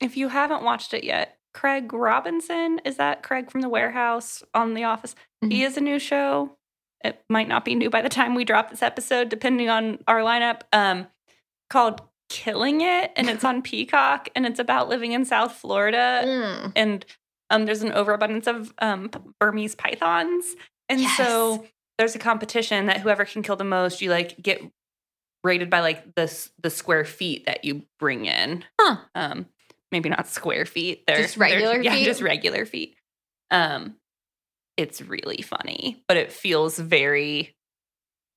if you haven't watched it yet, Craig Robinson is that Craig from the warehouse on The Office? He mm-hmm. is a new show. It might not be new by the time we drop this episode, depending on our lineup. Um, called Killing It, and it's on Peacock, and it's about living in South Florida, Mm. and um, there's an overabundance of um, Burmese pythons, and Yes. so there's a competition that whoever can kill the most, you like get rated by like the the square feet that you bring in. Huh. Um, maybe not square feet. They're Just they're- regular yeah, feet? just regular feet. Um, it's really funny, but it feels very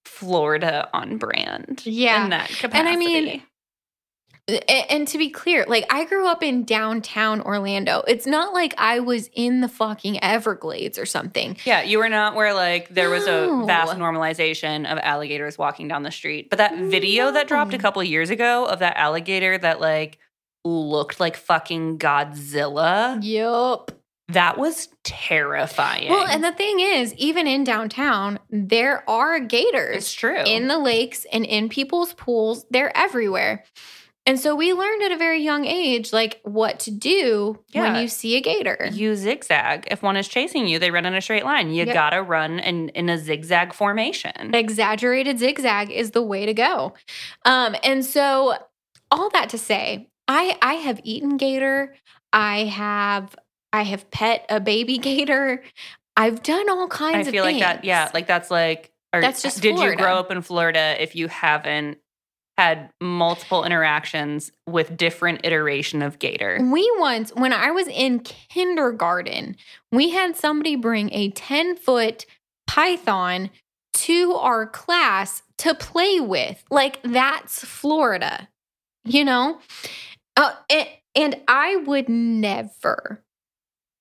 Florida on brand. Yeah. in that capacity. And I mean, eh, eh, And to be clear, like I grew up in downtown Orlando. It's not like I was in the fucking Everglades or something. Yeah, you were not where like there was No. a vast normalization of alligators walking down the street. But that video that dropped a No. couple years ago of that alligator that like looked like fucking Godzilla, Yup. That was terrifying. Well, and the thing is, even in downtown, there are gators. it's true. in the lakes and in people's pools. They're everywhere. And so we learned at a very young age, like what to do Yeah. when you see a gator. you zigzag. If one is chasing you, they run in a straight line. You Yep. gotta run in, in a zigzag formation. exaggerated zigzag is the way to go. Um, and so all that to say, I I have eaten gator. I have I have pet a baby gator. I've done all kinds of feel like that. Yeah, like that's like. Or That's just Did you grow up in Florida if you haven't had multiple interactions with different iteration of gator? We once, when I was in kindergarten, we had somebody bring a 10 foot python to our class to play with. Like, that's Florida, you know? Uh, and, and I would never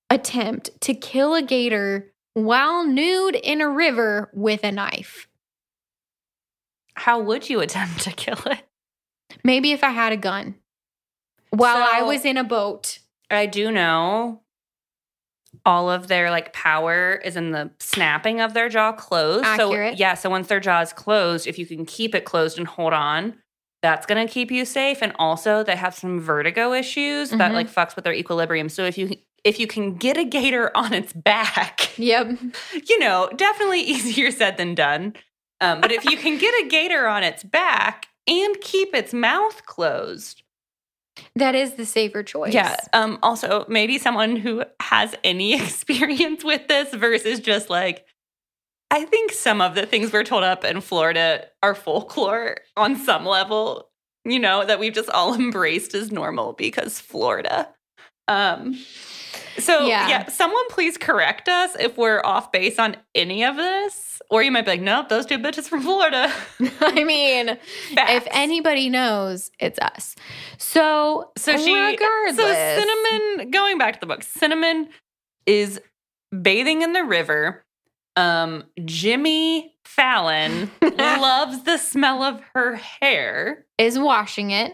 attempt to kill a gator while nude in a river with a knife. How would you attempt to kill it? Maybe if I had a gun while I was in a boat. I do know all of their like power is in the snapping of their jaw closed. Accurate. So yeah, so once their jaw is closed, if you can keep it closed and hold on, that's gonna keep you safe. And also they have some vertigo issues that Mhm. like fucks with their equilibrium. So if you if you can get a gator on its back, Yep. you know, definitely easier said than done. Um, but if you can get a gator on its back and keep its mouth closed, That is the safer choice. yeah. Um, also, maybe someone who has any experience with this versus just like, I think some of the things we're told up in Florida are folklore on some level, you know, that we've just all embraced as normal because Florida. Um, so, Yeah. yeah. someone please correct us if we're off base on any of this. Or you might be like, nope, those two bitches from Florida. I mean, if anybody knows, it's us. So, So she, regardless, so Cinnamon, going back to the book, Cinnamon is bathing in the river. Um, Jimmy Fallon loves the smell of her hair. is washing it,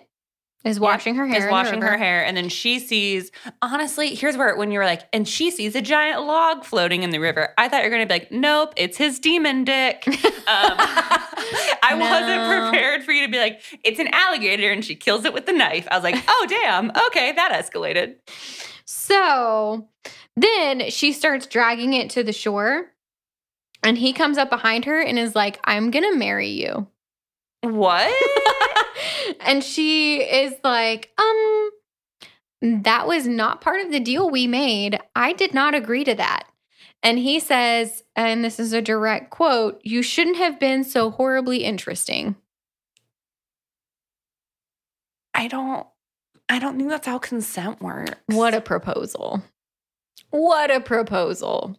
is washing her hair, Is in washing her hair, and then she sees. Honestly, here's where when you were like, and she sees a giant log floating in the river. I thought you were gonna be like, nope, it's his demon dick. Um, I wasn't prepared for you to be like, it's an alligator, and she kills it with the knife. I was like, oh damn, okay, that escalated. So then she starts dragging it to the shore, and he comes up behind her and is like, "I'm gonna marry you." What? And she is like, um, that was not part of the deal we made. I did not agree to that. And he says, and this is a direct quote, you shouldn't have been so horribly interesting. I don't I don't think that's how consent works. What a proposal. What a proposal.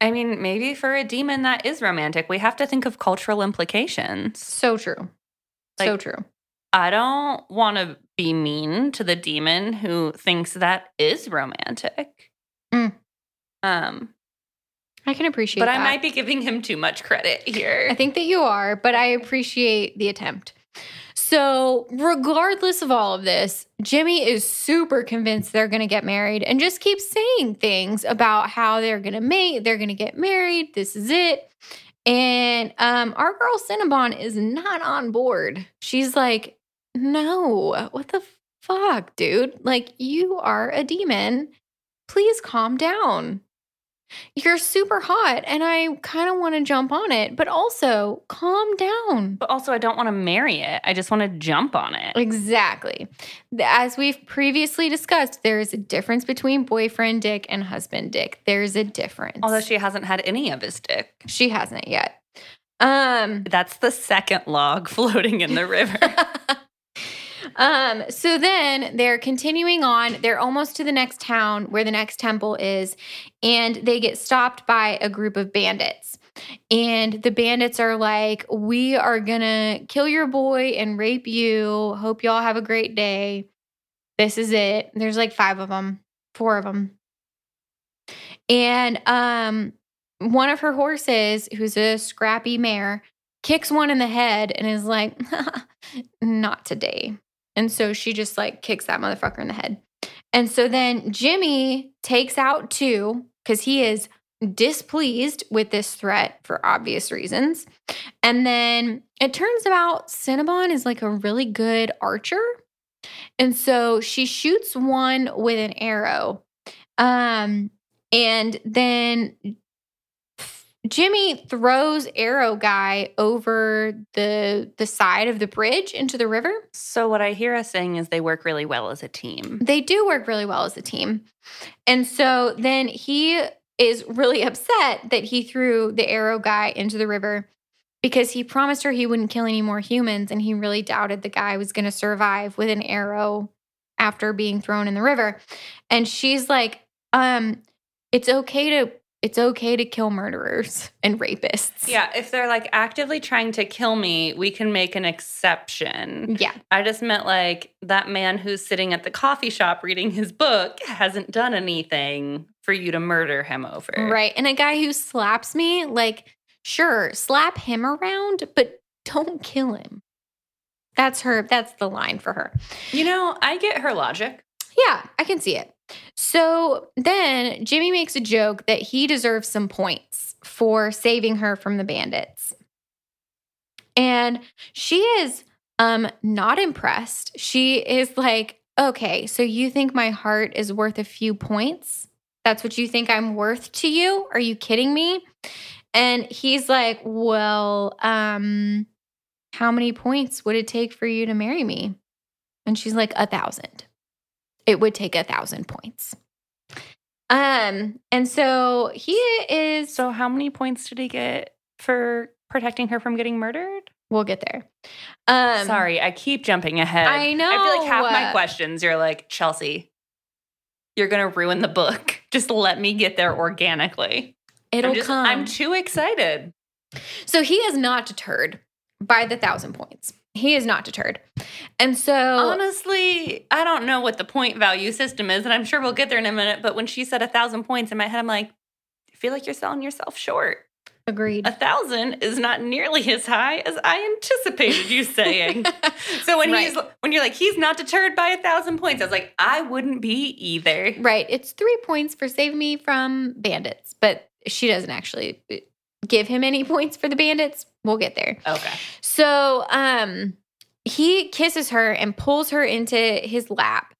I mean, maybe for a demon that is romantic, we have to think of cultural implications. So true. so true. I don't want to be mean to the demon who thinks that is romantic. Mm. Um, I can appreciate but that. I might be giving him too much credit here. I think that you are, but I appreciate the attempt. So, regardless of all of this, Jimmy is super convinced they're going to get married and just keeps saying things about how they're going to mate, they're going to get married, this is it. And um, our girl Cinnabon is not on board. She's like, no, what the fuck, dude? Like, you are a demon. Please calm down. You're super hot, and I kind of want to jump on it, but also calm down. but also, I don't want to marry it. I just want to jump on it. Exactly. As we've previously discussed, there is a difference between boyfriend dick and husband dick. There's a difference. Although she hasn't had any of his dick. she hasn't yet. Um, That's the second log floating in the river. um, so then they're continuing on. They're almost to the next town where the next temple is, and they get stopped by a group of bandits. And the bandits are like, We are gonna kill your boy and rape you. Hope y'all have a great day. This is it. There's like five of them, four of them. And um, one of her horses, who's a scrappy mare, kicks one in the head and is like, not today. And so she just like kicks that motherfucker in the head. And so then Jimmy takes out two because he is displeased with this threat for obvious reasons. And then it turns out Cinnabon is like a really good archer. And so she shoots one with an arrow. Um, and then Jimmy throws Arrow Guy over the the side of the bridge into the river. so, what I hear us saying is they work really well as a team. They do work really well as a team. And so then he is really upset that he threw the Arrow Guy into the river because he promised her he wouldn't kill any more humans and he really doubted the guy was going to survive with an arrow after being thrown in the river. And she's like, um it's okay to it's okay to kill murderers and rapists. Yeah, if they're like actively trying to kill me, we can make an exception. Yeah. I just meant like that man who's sitting at the coffee shop reading his book hasn't done anything for you to murder him over. Right. And a guy who slaps me, like, sure, slap him around, but don't kill him. That's her, that's the line for her. You know, I get her logic. Yeah, I can see it. So then Jimmy makes a joke that he deserves some points for saving her from the bandits. And she is um not impressed. She is like, "Okay, so you think my heart is worth a few points? That's what you think I'm worth to you? Are you kidding me?" And he's like, "Well, um how many points would it take for you to marry me?" And she's like, "A thousand it would take a thousand points. Um, and so he is. So, how many points did he get for protecting her from getting murdered? we'll get there. Um, Sorry, I keep jumping ahead. I know. I feel like half my questions, you're like, Chelsea, you're going to ruin the book. Just let me get there organically. it'll I'm, just, come. I'm too excited. so he is not deterred by the thousand points. He is not deterred, and so Honestly, I don't know what the point value system is, and I'm sure we'll get there in a minute. But when she said a thousand points in my head, I'm like, I feel like you're selling yourself short. agreed. A thousand is not nearly as high as I anticipated you saying. so when he's when you're like, he's not deterred by a thousand points, I was like, I wouldn't be either. right, it's three points for saving me from bandits, but she doesn't actually uh, give him any points for the bandits. We'll get there. Okay. So um he kisses her and pulls her into his lap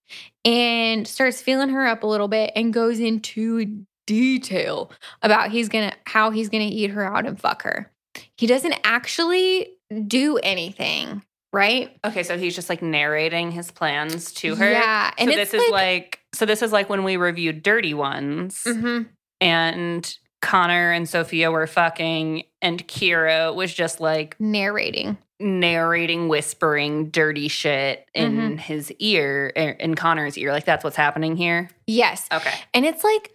and starts feeling her up a little bit and goes into detail about he's gonna how he's gonna eat her out and fuck her. He doesn't actually do anything, right? Okay, so he's just like narrating his plans to her. Yeah. And so this is like so this is like when we reviewed Dirty Ones. Mhm. and Connor and Sophia were fucking, and Kira was just like Narrating. narrating, whispering dirty shit in Mhm. his ear, er, in Connor's ear. Like that's what's happening here. Yes. Okay. And it's like,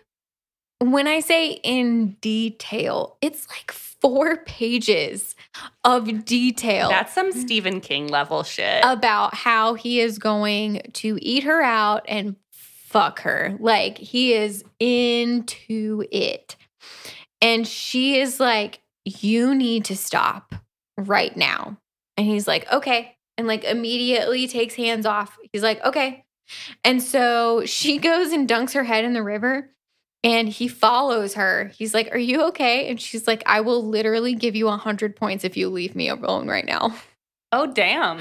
when I say in detail, it's like four pages of detail That's some Stephen King level shit. about how he is going to eat her out and fuck her. Like, he is into it. And she is like, You need to stop right now. And he's like, Okay. And like immediately takes hands off. He's like, Okay. And so she goes and dunks her head in the river. And he follows her. He's like, Are you okay? And she's like, I will literally give you a 100 points if you leave me alone right now. oh damn.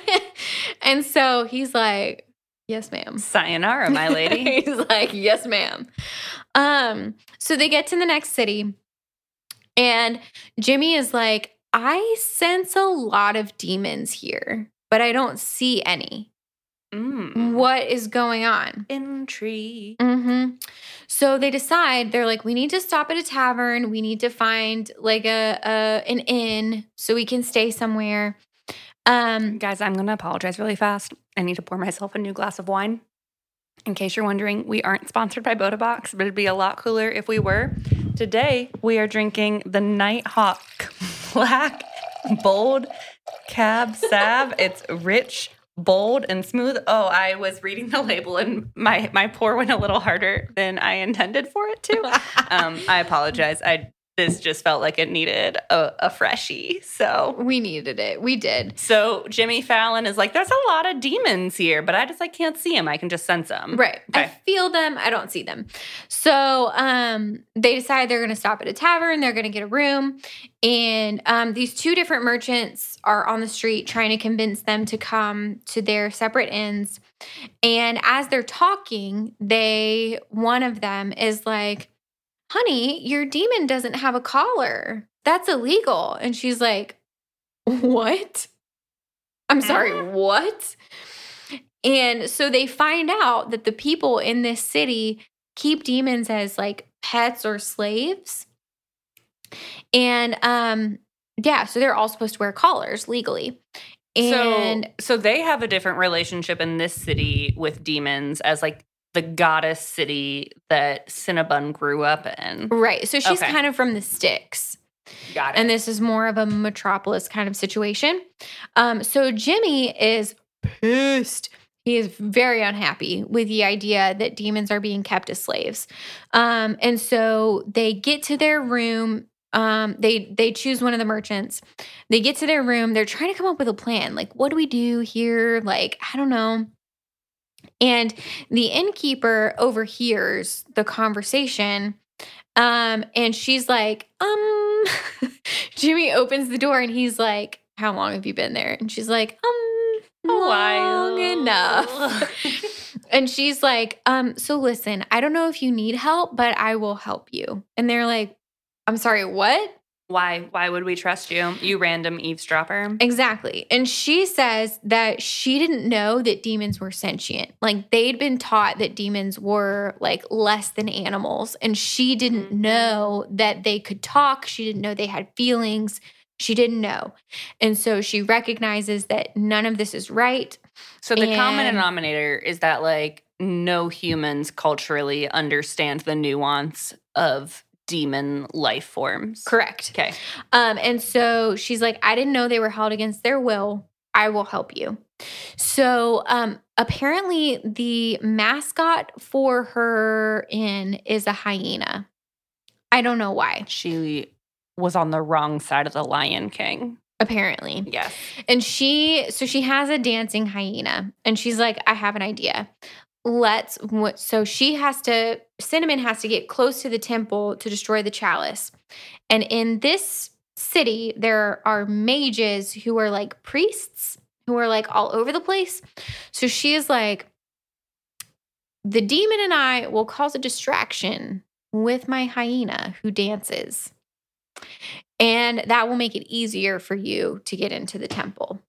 and so he's like, Yes, ma'am. Sayonara, my lady. he's like, Yes, ma'am. Um, so they get to the next city, and Jimmy is like, I sense a lot of demons here, but I don't see any. mm. What is going on? Intrigue. hmm So they decide they're like, we need to stop at a tavern. We need to find like a, a an inn so we can stay somewhere. Um, Guys, I'm going to apologize really fast. I need to pour myself a new glass of wine. In case you're wondering, we aren't sponsored by Bota Box, but it'd be a lot cooler if we were. Today, we are drinking the Nighthawk Black Bold Cab Sav. It's rich, bold, and smooth. Oh, I was reading the label and my, my pour went a little harder than I intended for it to. Um, I apologize. I this just felt like it needed a, a freshie. So we needed it. We did. so Jimmy Fallon is like, there's a lot of demons here, but I just like can't see them. I can just sense them. Right. I feel them. I don't see them. So um, they decide they're going to stop at a tavern. They're going to get a room. And um, these two different merchants are on the street trying to convince them to come to their separate inns. And as they're talking, they, one of them is like, honey, your demon doesn't have a collar. That's illegal. And she's like, what? I'm sorry, what? And so they find out that the people in this city keep demons as like pets or slaves. And um yeah, so they're all supposed to wear collars legally. And so so they have a different relationship in this city with demons as like the goddess city that Cinnabon grew up in. right, so she's Okay. kind of from the sticks. Got it. and this is more of a metropolis kind of situation. Um, so Jimmy is pissed. He is very unhappy with the idea that demons are being kept as slaves. Um, and so they get to their room. Um, they they choose one of the merchants. They get to their room. They're trying to come up with a plan. Like, what do we do here? Like, I don't know. And the innkeeper overhears the conversation. Um, and she's like, um, Jimmy opens the door and he's like, How long have you been there? And she's like, Um, long enough. and she's like, um, so listen, I don't know if you need help, but I will help you. And they're like, I'm sorry, what? Why why would we trust you? You random eavesdropper. Exactly. And she says that she didn't know that demons were sentient. Like they'd been taught that demons were like less than animals. And she didn't Mhm. know that they could talk. She didn't know they had feelings. She didn't know. And so she recognizes that none of this is right. So the common denominator is that like no humans culturally understand the nuance of demon life forms. Correct. Okay. Um, and so she's like, I didn't know they were held against their will. I will help you. So um, apparently, the mascot for her inn is a hyena. I don't know why, She was on the wrong side of the Lion King. apparently. Yes. And she, so she has a dancing hyena, and she's like, I have an idea. Let's, what- so she has to, Cinnamon has to get close to the temple to destroy the chalice. And in this city, there are mages who are like priests who are like all over the place. So she is like, the demon and I will cause a distraction with my hyena who dances. And that will make it easier for you to get into the temple.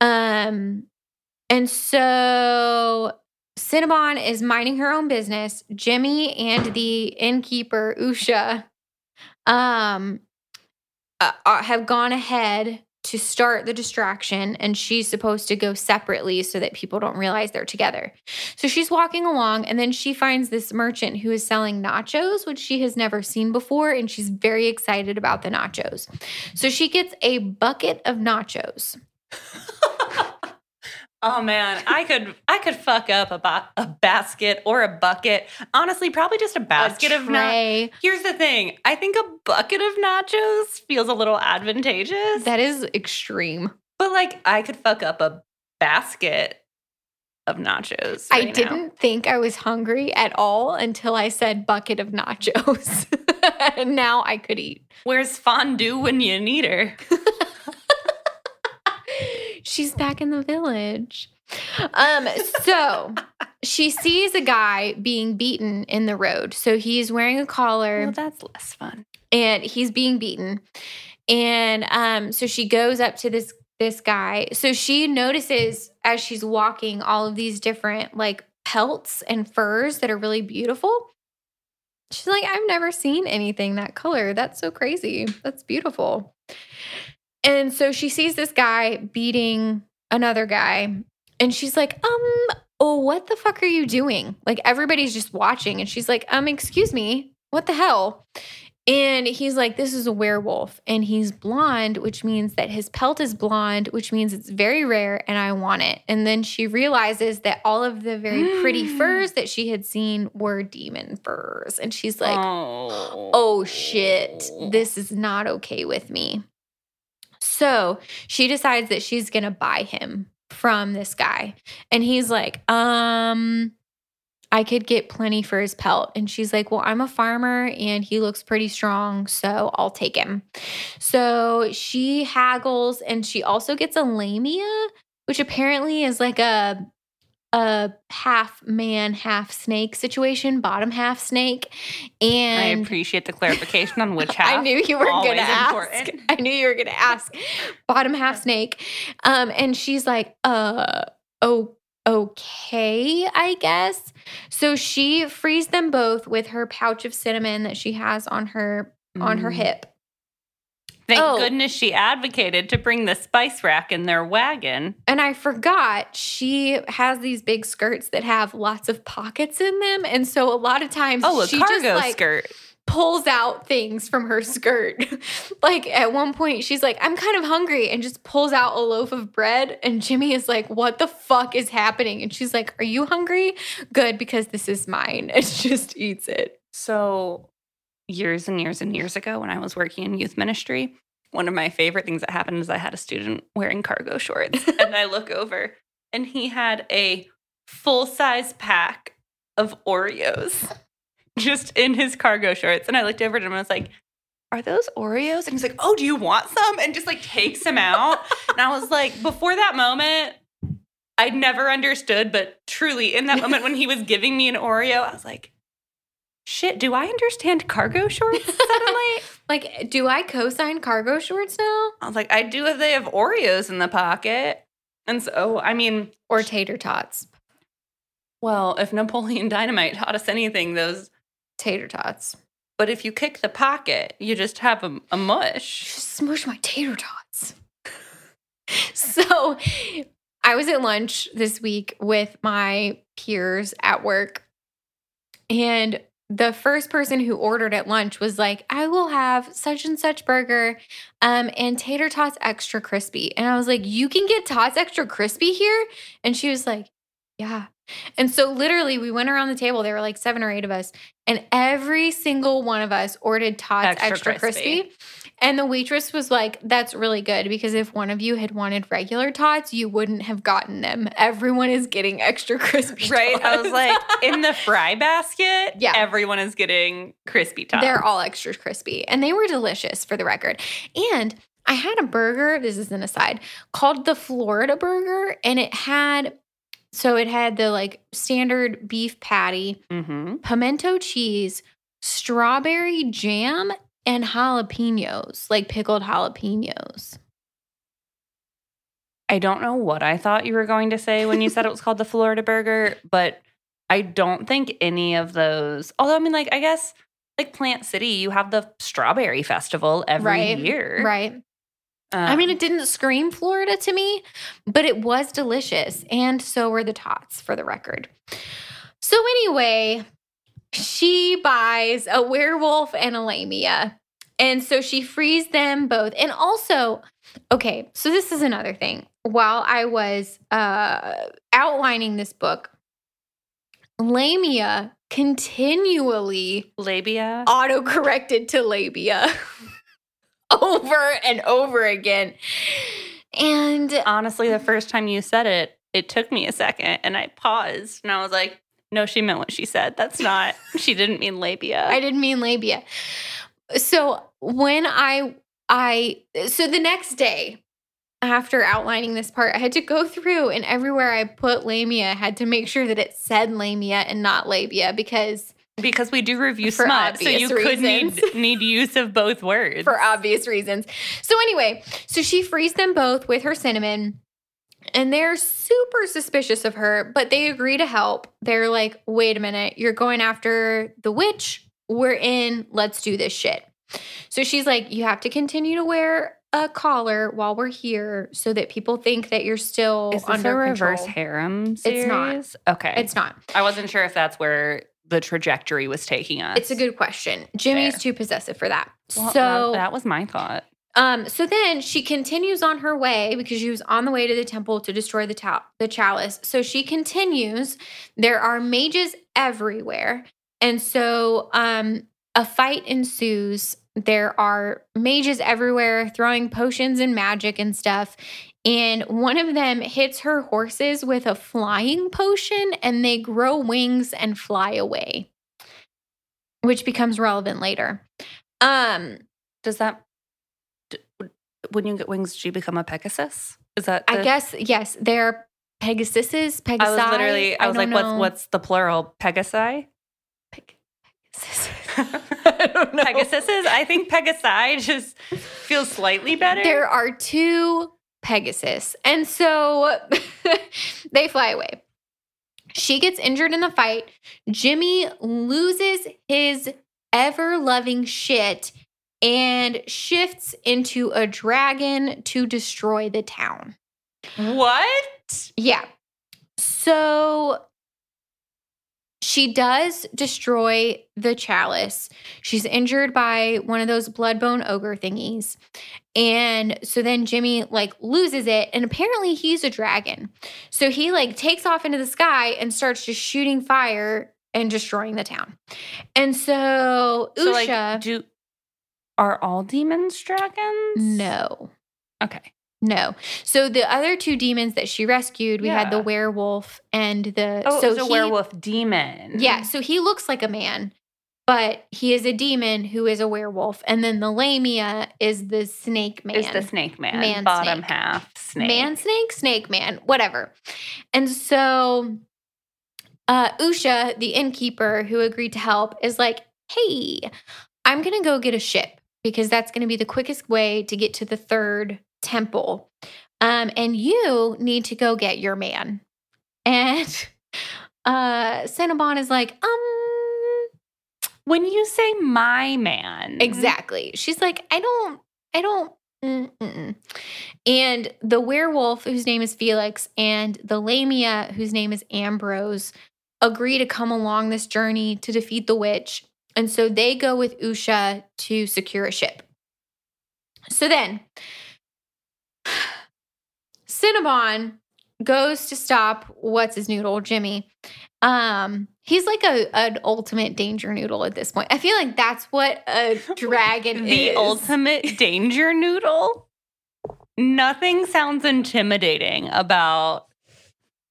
Um and so Cinnabon is minding her own business. Jimmy and the innkeeper, Usha, um, uh, uh, have gone ahead to start the distraction, and she's supposed to go separately so that people don't realize they're together. So she's walking along, and then she finds this merchant who is selling nachos, which she has never seen before, and she's very excited about the nachos. So she gets a bucket of nachos. Oh man, I could I could fuck up a, a basket or a bucket. Honestly, probably just a basket a of nachos. Here's the thing. I think a bucket of nachos feels a little advantageous. That is extreme. but like I could fuck up a basket of nachos. I right now. didn't think I was hungry at all until I said bucket of nachos. and now I could eat. Where's fondue when you need her? She's back in the village. Um, so she sees a guy being beaten in the road. So he's wearing a collar Well, that's less fun. and he's being beaten. And um, so she goes up to this this guy. So she notices as she's walking all of these different like pelts and furs that are really beautiful. She's like, I've never seen anything that color. That's so crazy. That's beautiful. And so she sees this guy beating another guy, and she's like, um, oh, what the fuck are you doing? Like everybody's just watching, and she's like, um, excuse me, what the hell? And he's like, This is a werewolf. And he's blonde, which means that his pelt is blonde, which means it's very rare and I want it. And then she realizes that all of the very pretty furs that she had seen were demon furs. And she's like, oh, oh shit, this is not okay with me. So she decides that she's gonna buy him from this guy. And he's like, um, I could get plenty for his pelt. And she's like, Well, I'm a farmer and he looks pretty strong, so I'll take him. So she haggles and she also gets a lamia, which apparently is like a a half man, half snake situation, bottom half snake. And I appreciate the clarification on which half. I knew you were gonna ask. important. I knew you were gonna ask. Bottom half snake. Um, and she's like, uh, oh, okay, I guess. So she frees them both with her pouch of cinnamon that she has on her on her Mm. hip. Thank Oh. goodness she advocated to bring the spice rack in their wagon. And I forgot she has these big skirts that have lots of pockets in them. And so a lot of times Oh, a she cargo just like skirt. pulls out things from her skirt. like at one point, she's like, I'm kind of hungry, and just pulls out a loaf of bread. And Jimmy is like, What the fuck is happening? And she's like, Are you hungry? Good, because this is mine. And she just eats it. So, years and years and years ago, when I was working in youth ministry, one of my favorite things that happened is I had a student wearing cargo shorts, and I look over, and he had a full size pack of Oreos just in his cargo shorts. And I looked over at him and I was like, are those Oreos? And he's like, oh, do you want some? And just like takes them out. and I was like, before that moment, I'd never understood, but truly in that moment when he was giving me an Oreo, I was like, shit, do I understand cargo shorts suddenly? Like, do I co sign cargo shorts now? I was like, I do if they have Oreos in the pocket. And so, I mean, Or tater tots? well, if Napoleon Dynamite taught us anything, those, Tater tots. but if you kick the pocket, you just have a, a mush. Just smush my tater tots. so I was at lunch this week with my peers at work. And the first person who ordered at lunch was like, I will have such and such burger um, and tater tots extra crispy. And I was like, You can get tots extra crispy here? And she was like, Yeah. And so literally we went around the table. There were like seven or eight of us, and every single one of us ordered tots Extra extra, crispy. crispy. And the waitress was like, That's really good because if one of you had wanted regular tots, you wouldn't have gotten them. Everyone is getting extra crispy. Right? I was like, in the fry basket, Yeah. everyone is getting crispy tots. They're all extra crispy and they were delicious for the record. And I had a burger, this is an aside, called the Florida burger. And it had, so it had the like standard beef patty, Mm-hmm. pimento cheese, strawberry jam, and jalapenos, like pickled jalapenos. I don't know what I thought you were going to say when you said it was called the Florida burger, but I don't think any of those, although I mean, like, I guess like Plant City, you have the strawberry festival every Right, year. Right. I mean, Um, it didn't scream Florida to me, but it was delicious. And so were the tots, for the record. So, anyway, she buys a werewolf and a lamia. And so she frees them both. And also, okay, so this is another thing. While I was uh, outlining this book, lamia continually labia. auto corrected to labia over and over again. And Honestly, the first time you said it, it took me a second and I paused and I was like, no, she meant what she said. That's not, she didn't mean labia. I didn't mean labia. So when I I so the next day after outlining this part, I had to go through and everywhere I put labia, I had to make sure that it said labia and not labia because because we do review smut, so you could need, need use of both words. for obvious reasons. So anyway, so she frees them both with her cinnamon. And they're super suspicious of her, but they agree to help. They're like, wait a minute, you're going after the witch. We're in. Let's do this shit. So she's like, you have to continue to wear a collar while we're here so that people think that you're still Is this under a reverse control. harem It's not. Okay. It's not. I wasn't sure if that's where the trajectory was taking us. It's a good question. Jimmy's Fair. too possessive for that. Well, so that was my thought. Um, so then she continues on her way because she was on the way to the temple to destroy the ta- the chalice. So she continues. There are mages everywhere. And so um a fight ensues. There are mages everywhere throwing potions and magic and stuff. And one of them hits her horses with a flying potion and they grow wings and fly away, which becomes relevant later. Um, Does that when you get wings, do you become a Pegasus? Is that? I guess yes, they're Pegasuses. Pegasi. I was literally. I was like, what's what's the plural? Pegasi. Peg- Pegasus? I don't know. Pegasuses. I think Pegasi just feels slightly better. There are two Pegasus, and so they fly away. She gets injured in the fight. Jimmy loses his ever loving shit and shifts into a dragon to destroy the town. what? Yeah. So she does destroy the chalice. She's injured by one of those bloodbone ogre thingies. And so then Jimmy like loses it and apparently he's a dragon. So he like takes off into the sky and starts just shooting fire and destroying the town. And so Usha So like, do are all demons dragons? no. Okay. No. So the other two demons that she rescued, we had the werewolf and the Oh, so it was a he- werewolf demon. Yeah, so he looks like a man, but he is a demon who is a werewolf. And then the lamia is the snake man. Is the snake man, Man bottom snake. half snake. Man snake, snake man, whatever. And so uh Usha, the innkeeper who agreed to help, is like, hey, I'm gonna go get a ship because that's gonna be the quickest way to get to the third temple. Um, and you need to go get your man. And uh Cinnabon is like, um, When you say my man, Exactly. She's like, I don't, I don't. mm, mm-mm." And the werewolf, whose name is Felix, and the Lamia, whose name is Ambrose, agree to come along this journey to defeat the witch. And so they go with Usha to secure a ship. So then, Cinnabon goes to stop what's his noodle, Jimmy. Um, he's like a an ultimate danger noodle at this point. I feel like that's what a dragon the is. ultimate danger noodle. Nothing sounds intimidating about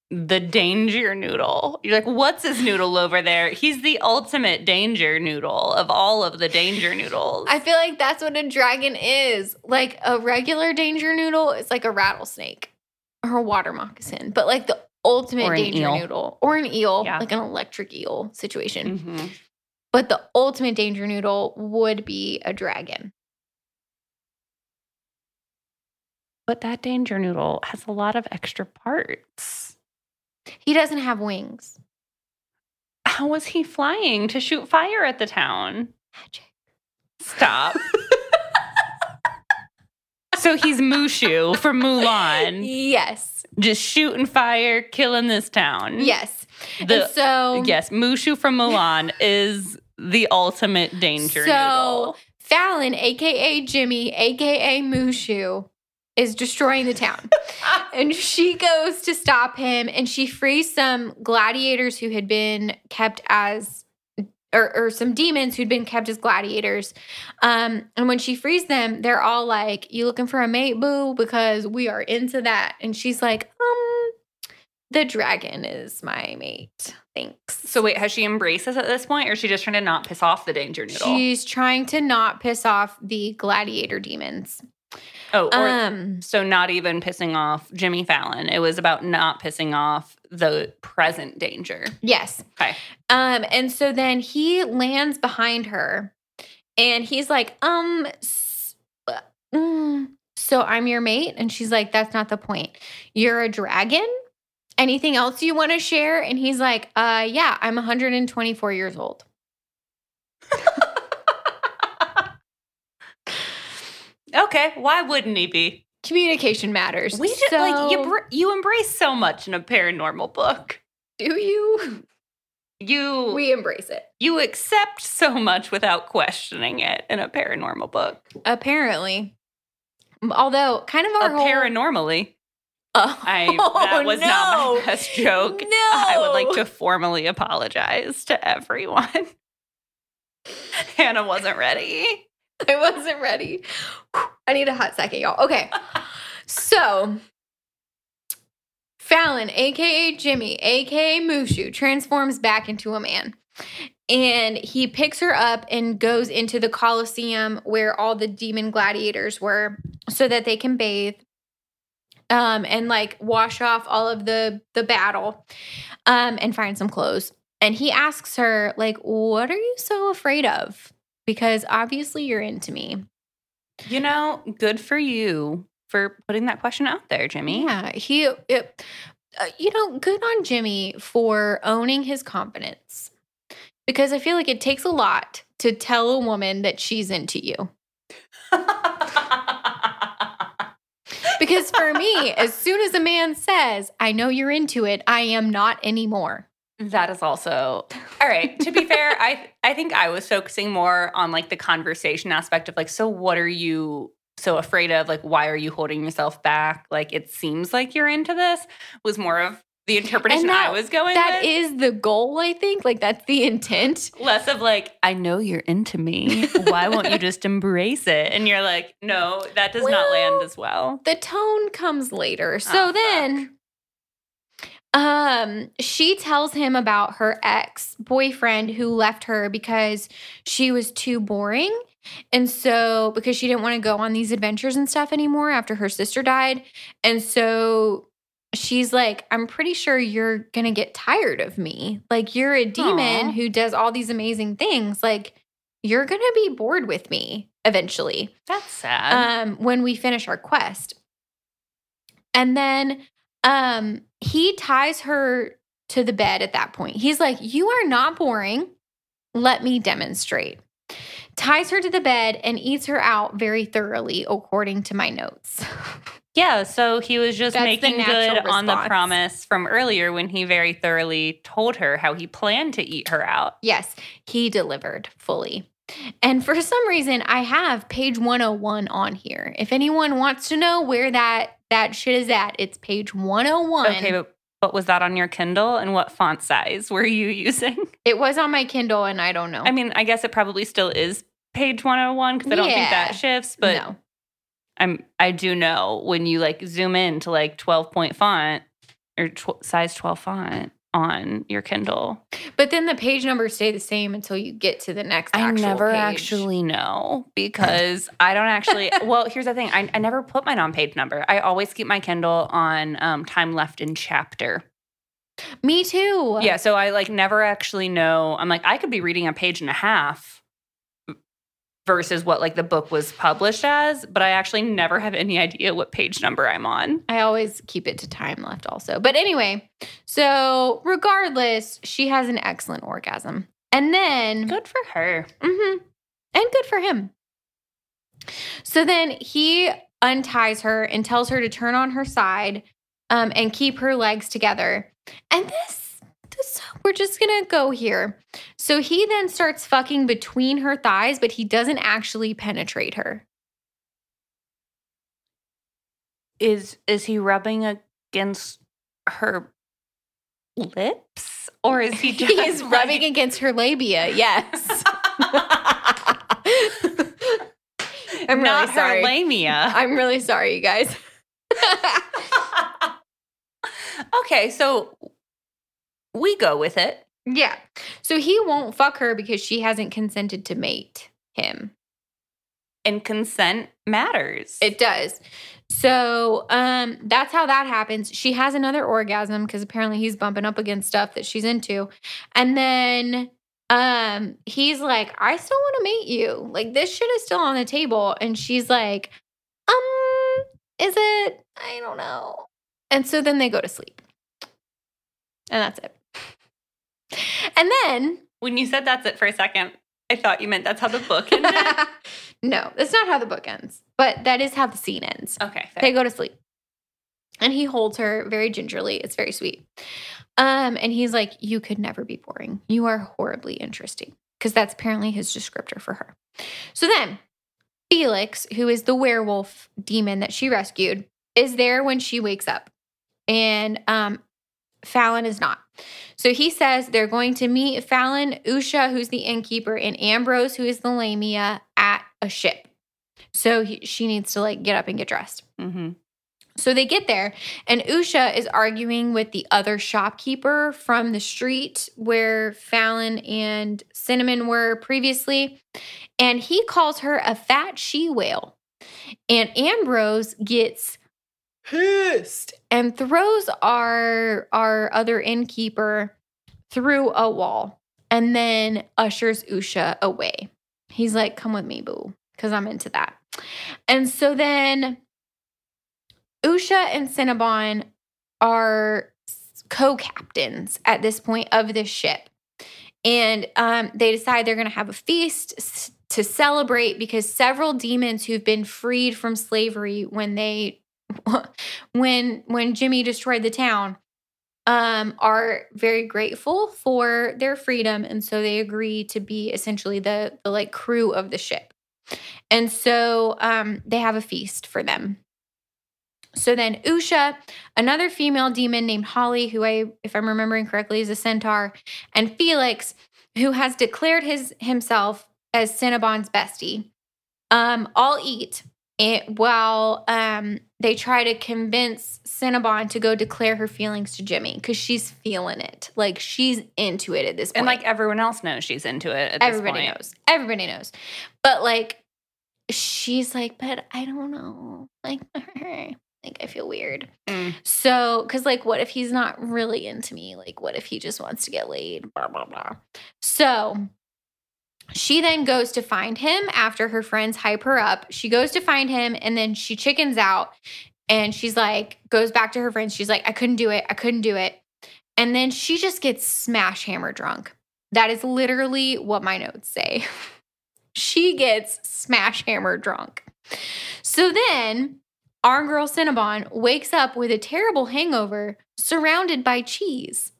the danger noodle. You're like, what's his noodle over there? He's the ultimate danger noodle of all of the danger noodles. I feel like that's what a dragon is. Like a regular danger noodle is like a rattlesnake a water moccasin, but like the ultimate danger eel. noodle or an eel, Yeah. like an electric eel situation. Mhm. But the ultimate danger noodle would be a dragon. But that danger noodle has a lot of extra parts. He doesn't have wings. How was he flying to shoot fire at the town? Magic. Stop. so he's Mushu from Mulan, Yes. just shooting fire, killing this town. Yes. The, and so yes, Mushu from Mulan is the ultimate danger So noodle. Fallon, aka Jimmy, aka Mushu, is destroying the town. and she goes to stop him and she frees some gladiators who had been kept as or, or some demons who'd been kept as gladiators. Um, and when she frees them, they're all like, You looking for a mate, boo? Because we are into that. And she's like, um, the dragon is my mate. Thanks. So wait, has she embraced us at this point, or is she just trying to not piss off the danger noodle? She's trying to not piss off the gladiator demons. Oh, or Um, so not even pissing off Jimmy Fallon. It was about not pissing off the present danger. yes. Okay. Um, and so then he lands behind her and he's like, um, uh, mm, so I'm your mate? And she's like, that's not the point. You're a dragon? Anything else you want to share? And he's like, uh, yeah, I'm 124 years old. okay, why wouldn't he be? Communication matters. We just like you. Br- You embrace so much in a paranormal book. do you? You We embrace it. you accept so much without questioning it in a paranormal book. Apparently. Although, kind of our A whole paranormally. Oh, I oh, that was not no. my best joke. No. I would like to formally apologize to everyone. Hannah wasn't ready. I wasn't ready. I need a hot second, y'all. Okay. So, Fallon, aka Jimmy, aka Mushu, transforms back into a man. And he picks her up and goes into the Colosseum where all the demon gladiators were so that they can bathe um, and like wash off all of the the battle um, and find some clothes. And he asks her, like, what are you so afraid of? Because obviously you're into me. You know, good for you for putting that question out there, Jimmy. Yeah, he, it, uh, you know, good on Jimmy for owning his confidence. Because I feel like it takes a lot to tell a woman that she's into you. Because for me, as soon as a man says, I know you're into it, I am not anymore. That is also all right. To be fair, I I think I was focusing more on like the conversation aspect of like, so what are you so afraid of? Like, why are you holding yourself back? Like, it seems like you're into this. Was more of the interpretation that- I was going. That with. is the goal, I think. Like, that's the intent. less of like, I know you're into me. Why won't you just embrace it? And you're like, no, that does not land as well. the tone comes later. So Oh, then um she tells him about her ex-boyfriend who left her because she was too boring. And so because she didn't want to go on these adventures and stuff anymore after her sister died. And so she's like, I'm pretty sure you're going to get tired of me. Like you're a demon Aw. who does all these amazing things. Like you're going to be bored with me eventually That's sad. um, when we finish our quest. And then um, he ties her to the bed at that point. He's like, You are not boring. Let me demonstrate. Ties her to the bed and eats her out very thoroughly, according to my notes. Yeah, so he was just That's making good on the promise from earlier when he very thoroughly told her how he planned to eat her out. yes, he delivered fully. And for some reason, I have page 101 on here. If anyone wants to know where that that shit is at, it's page 101. Okay, but what was that on your Kindle and what font size were you using? It was on my Kindle, and I don't know. I mean, I guess it probably still is page 101 because I don't think that shifts, but no. I'm I do know when you like zoom in to like 12 point font or tw- size 12 font on your Kindle. But then the page numbers stay the same until you get to the next. Page. I never page. actually know because I don't actually. well, here's the thing: I, I never put mine on page number. I always keep my Kindle on um, time left in chapter. Me too. Yeah, so I like never actually know. I'm like I could be reading a page and a half versus what like the book was published as, but I actually never have any idea what page number I'm on. I always keep it to time left also. But anyway, so regardless, she has an excellent orgasm. And then Good for her. hmm And good for him. So then he unties her and tells her to turn on her side um, and keep her legs together. And this, this, we're just gonna go here. So he then starts fucking between her thighs, but he doesn't actually penetrate her. Is is he rubbing against her lips? Or is he just He's rubbing against her labia. Yes. I'm not really sorry. her labia? I'm really sorry, you guys. okay, so we go with it. Yeah. So he won't fuck her because she hasn't consented to mate him. And consent matters. It does. So um that's how that happens. She has another orgasm because apparently he's bumping up against stuff that she's into. And then um he's like, I still want to mate you. Like this shit is still on the table. And she's like, um, is it? I don't know. And so then they go to sleep. And that's it. And then when you said that's it for a second, I thought you meant that's how the book ended. no, that's not how the book ends, but that is how the scene ends. okay. fair. They go to sleep. And he holds her very gingerly. It's very sweet. Um, and he's like, You could never be boring. You are horribly interesting. Because that's apparently his descriptor for her. So then Felix, who is the werewolf demon that she rescued, is there when she wakes up. And um Fallon is not. So he says they're going to meet Fallon, Usha, who's the innkeeper, and Ambrose, who is the lamia, at a ship. So he, she needs to like get up and get dressed. Mhm. So they get there, and Usha is arguing with the other shopkeeper from the street where Fallon and Cinnamon were previously. And he calls her a fat she whale. And Ambrose gets pissed and throws our our other innkeeper through a wall and then ushers Usha away. He's like, come with me, boo, because I'm into that. And so then Usha and Cinnabon are co-captains at this point of this ship. And um, they decide they're going to have a feast to celebrate because several demons who've been freed from slavery when they when when Jimmy destroyed the town um, are very grateful for their freedom, and so they agree to be essentially the the like crew of the ship. And so um, they have a feast for them. So then Usha, another female demon named Holly, who I, if I'm remembering correctly, is a centaur, and Felix, who has declared his himself as Cinnabon's bestie, um, all eat it while um, they try to convince Cinnabon to go declare her feelings to Jimmy because she's feeling it. Like she's into it at this point. And like everyone else knows she's into it at this everybody knows. Everybody knows. But like she's like, but I don't know. Like, like I feel weird. Mm. So, because like, what if he's not really into me? Like, what if he just wants to get laid? Blah blah blah. So she then goes to find him after her friends hype her up. She goes to find him and then she chickens out and she's like, goes back to her friends. She's like, I couldn't do it. I couldn't do it. And then she just gets smash hammer drunk. That is literally what my notes say. she gets smash hammer drunk. So then our girl Cinnabon wakes up with a terrible hangover surrounded by cheese.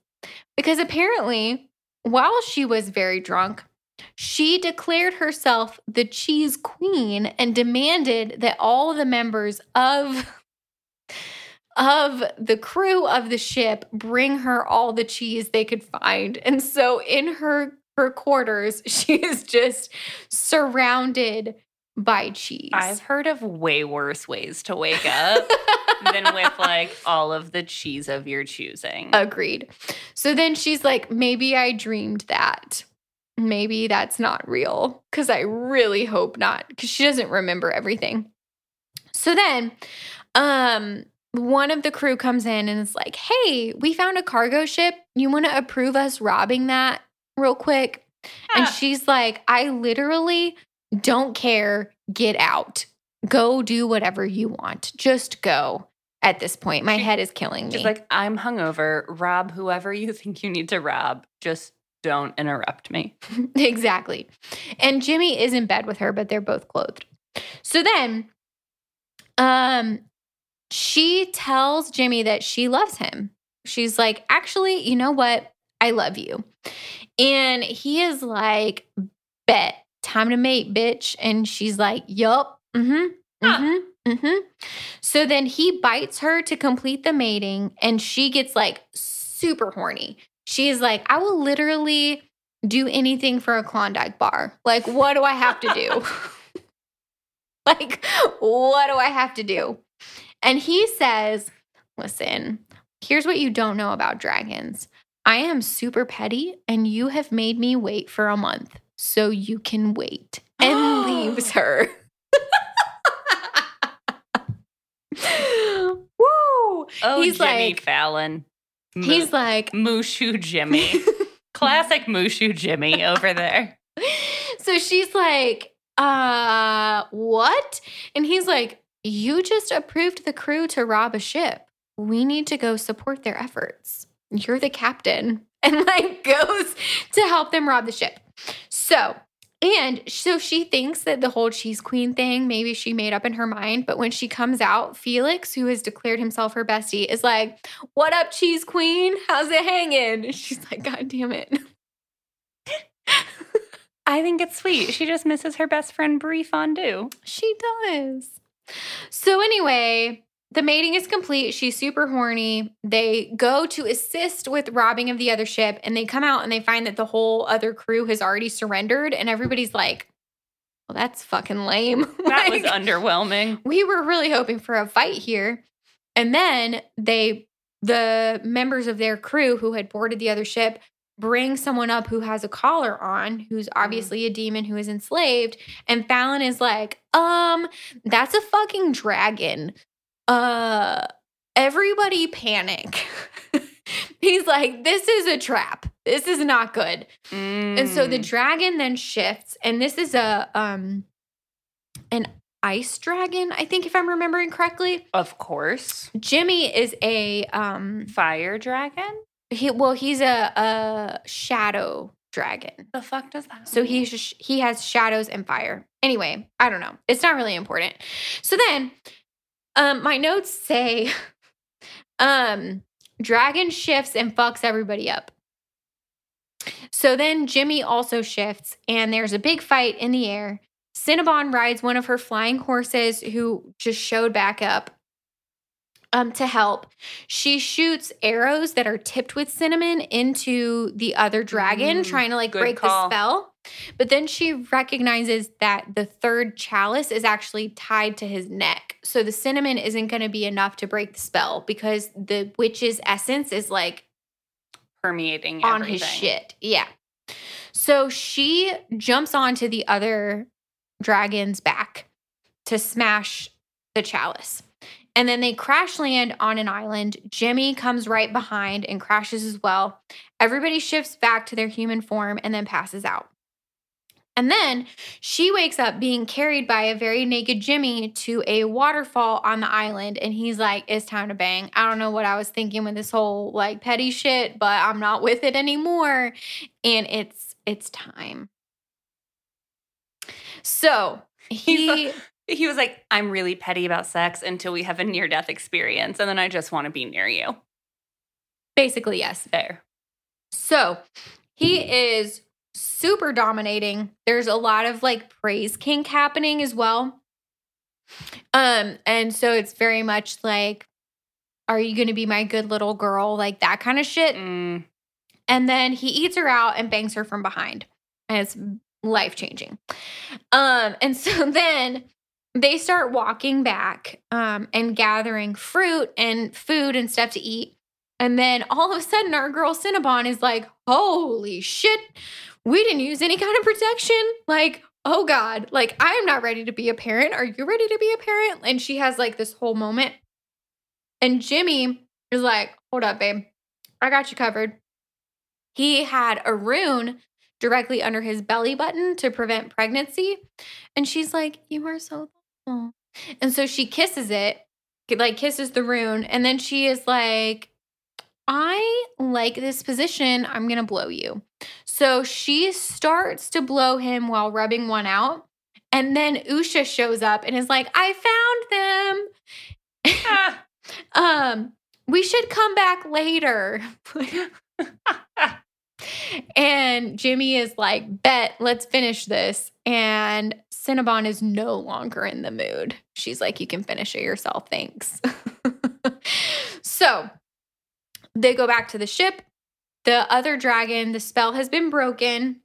Because apparently, while she was very drunk, she declared herself the cheese queen and demanded that all the members of of the crew of the ship bring her all the cheese they could find. And so in her her quarters, she is just surrounded by cheese. I've heard of way worse ways to wake up than with like all of the cheese of your choosing. Agreed. So then she's like, maybe I dreamed that. Maybe that's not real. Cause I really hope not. Cause she doesn't remember everything. So then um one of the crew comes in and is like, hey, we found a cargo ship. You want to approve us robbing that real quick? And Ah. she's like, I literally Don't care. Get out. Go do whatever you want. Just go at this point. My She- head is killing me. She's like, I'm hungover. Rob whoever you think you need to rob. Just don't interrupt me. exactly. And Jimmy is in bed with her, but they're both clothed. So then um she tells Jimmy that she loves him. She's like, "Actually, you know what? I love you." And he is like, "Bet, time to mate, bitch." And she's like, "Yup. Mhm. Huh. Mhm. Mhm." So then he bites her to complete the mating and she gets like super horny. She's like, "I will literally do anything for a Klondike bar. Like, what do I have to do? like, what do I have to do? And he says, Listen, here's what you don't know about dragons. I am super petty, and you have made me wait for a month, so you can wait. And leaves her. Woo! Oh, He's Jimmy like- Fallon. Mo- He's like, Mushu Jimmy. Classic Mushu Jimmy over there. so she's like, uh, what? And he's like, you just approved the crew to rob a ship. We need to go support their efforts. You're the captain. And like goes to help them rob the ship. So, and so she thinks that the whole cheese queen thing, maybe she made up in her mind. But when she comes out, Felix, who has declared himself her bestie, is like, What up, cheese queen? How's it hanging? And she's like, God damn it. I think it's sweet. She just misses her best friend Brie Fondue. She does. So, anyway, the mating is complete. She's super horny. They go to assist with robbing of the other ship, and they come out and they find that the whole other crew has already surrendered. And everybody's like, well, that's fucking lame. That was underwhelming. we were really hoping for a fight here. And then they, the members of their crew who had boarded the other ship, bring someone up who has a collar on, who's obviously a demon who is enslaved. And Fallon is like, um, that's a fucking dragon. Uh, everybody panic. He's like, this is a trap. This is not good. And so the Mm. dragon then shifts, and this is a um an ice dragon, I think if I'm remembering correctly. of course, Jimmy is a um fire dragon. he well, he's a a shadow dragon. The fuck does that? So mean? he has shadows and fire. Anyway, I don't know. It's not really important. So then um my notes say um dragon shifts and fucks everybody up. So then Jimmy also shifts and there's a big fight in the air. Cinnabon rides one of her flying horses who just showed back up um, to help. She shoots arrows that are tipped with cinnamon into the other dragon, Mm, trying to like break call. the spell. But then she recognizes that the third chalice is actually tied to his neck. So the cinnamon isn't going to be enough to break the spell because the witch's essence is like permeating on everything. his shit. Yeah. So she jumps onto the other dragon's back to smash the chalice. And then they crash land on an island. Jimmy comes right behind and crashes as well. Everybody shifts back to their human form and then passes out. And then she wakes up being carried by a very naked Jimmy to a waterfall on the island. And he's like, It's time to bang. I don't know what I was thinking with this whole like petty shit, but I'm not with it anymore. And it's it's time. So he He was like, "I'm really petty about sex until we have a near death experience, and then I just want to be near you." basically, yes. Fair. So he is super dominating. There's a lot of like praise kink happening as well. Um, and so it's very much like, are you gonna be my good little girl? Like that kind of shit. Mm, And then he eats her out and bangs her from behind. And it's life changing. Um, and so then they start walking back um, and gathering fruit and food and stuff to eat. And then all of a sudden, our girl Cinnabon is like, holy shit, we didn't use any kind of protection. Like, oh God, like I am not ready to be a parent. Are you ready to be a parent? And she has like this whole moment. And Jimmy is like, hold up, babe. I got you covered. He had a rune directly under his belly button to prevent pregnancy. And she's like, You are so thoughtful. And so she kisses it, like kisses the rune. And then she is like, I like this position. I'm going to blow you. So she starts to blow him while rubbing one out. And then Usha shows up and is like, I found them. Um, we should come back later. and Jimmy is like, bet, let's finish this. And Cinnabon is no longer in the mood. She's like, you can finish it yourself. Thanks. so they go back to the ship. The other dragon, the spell has been broken.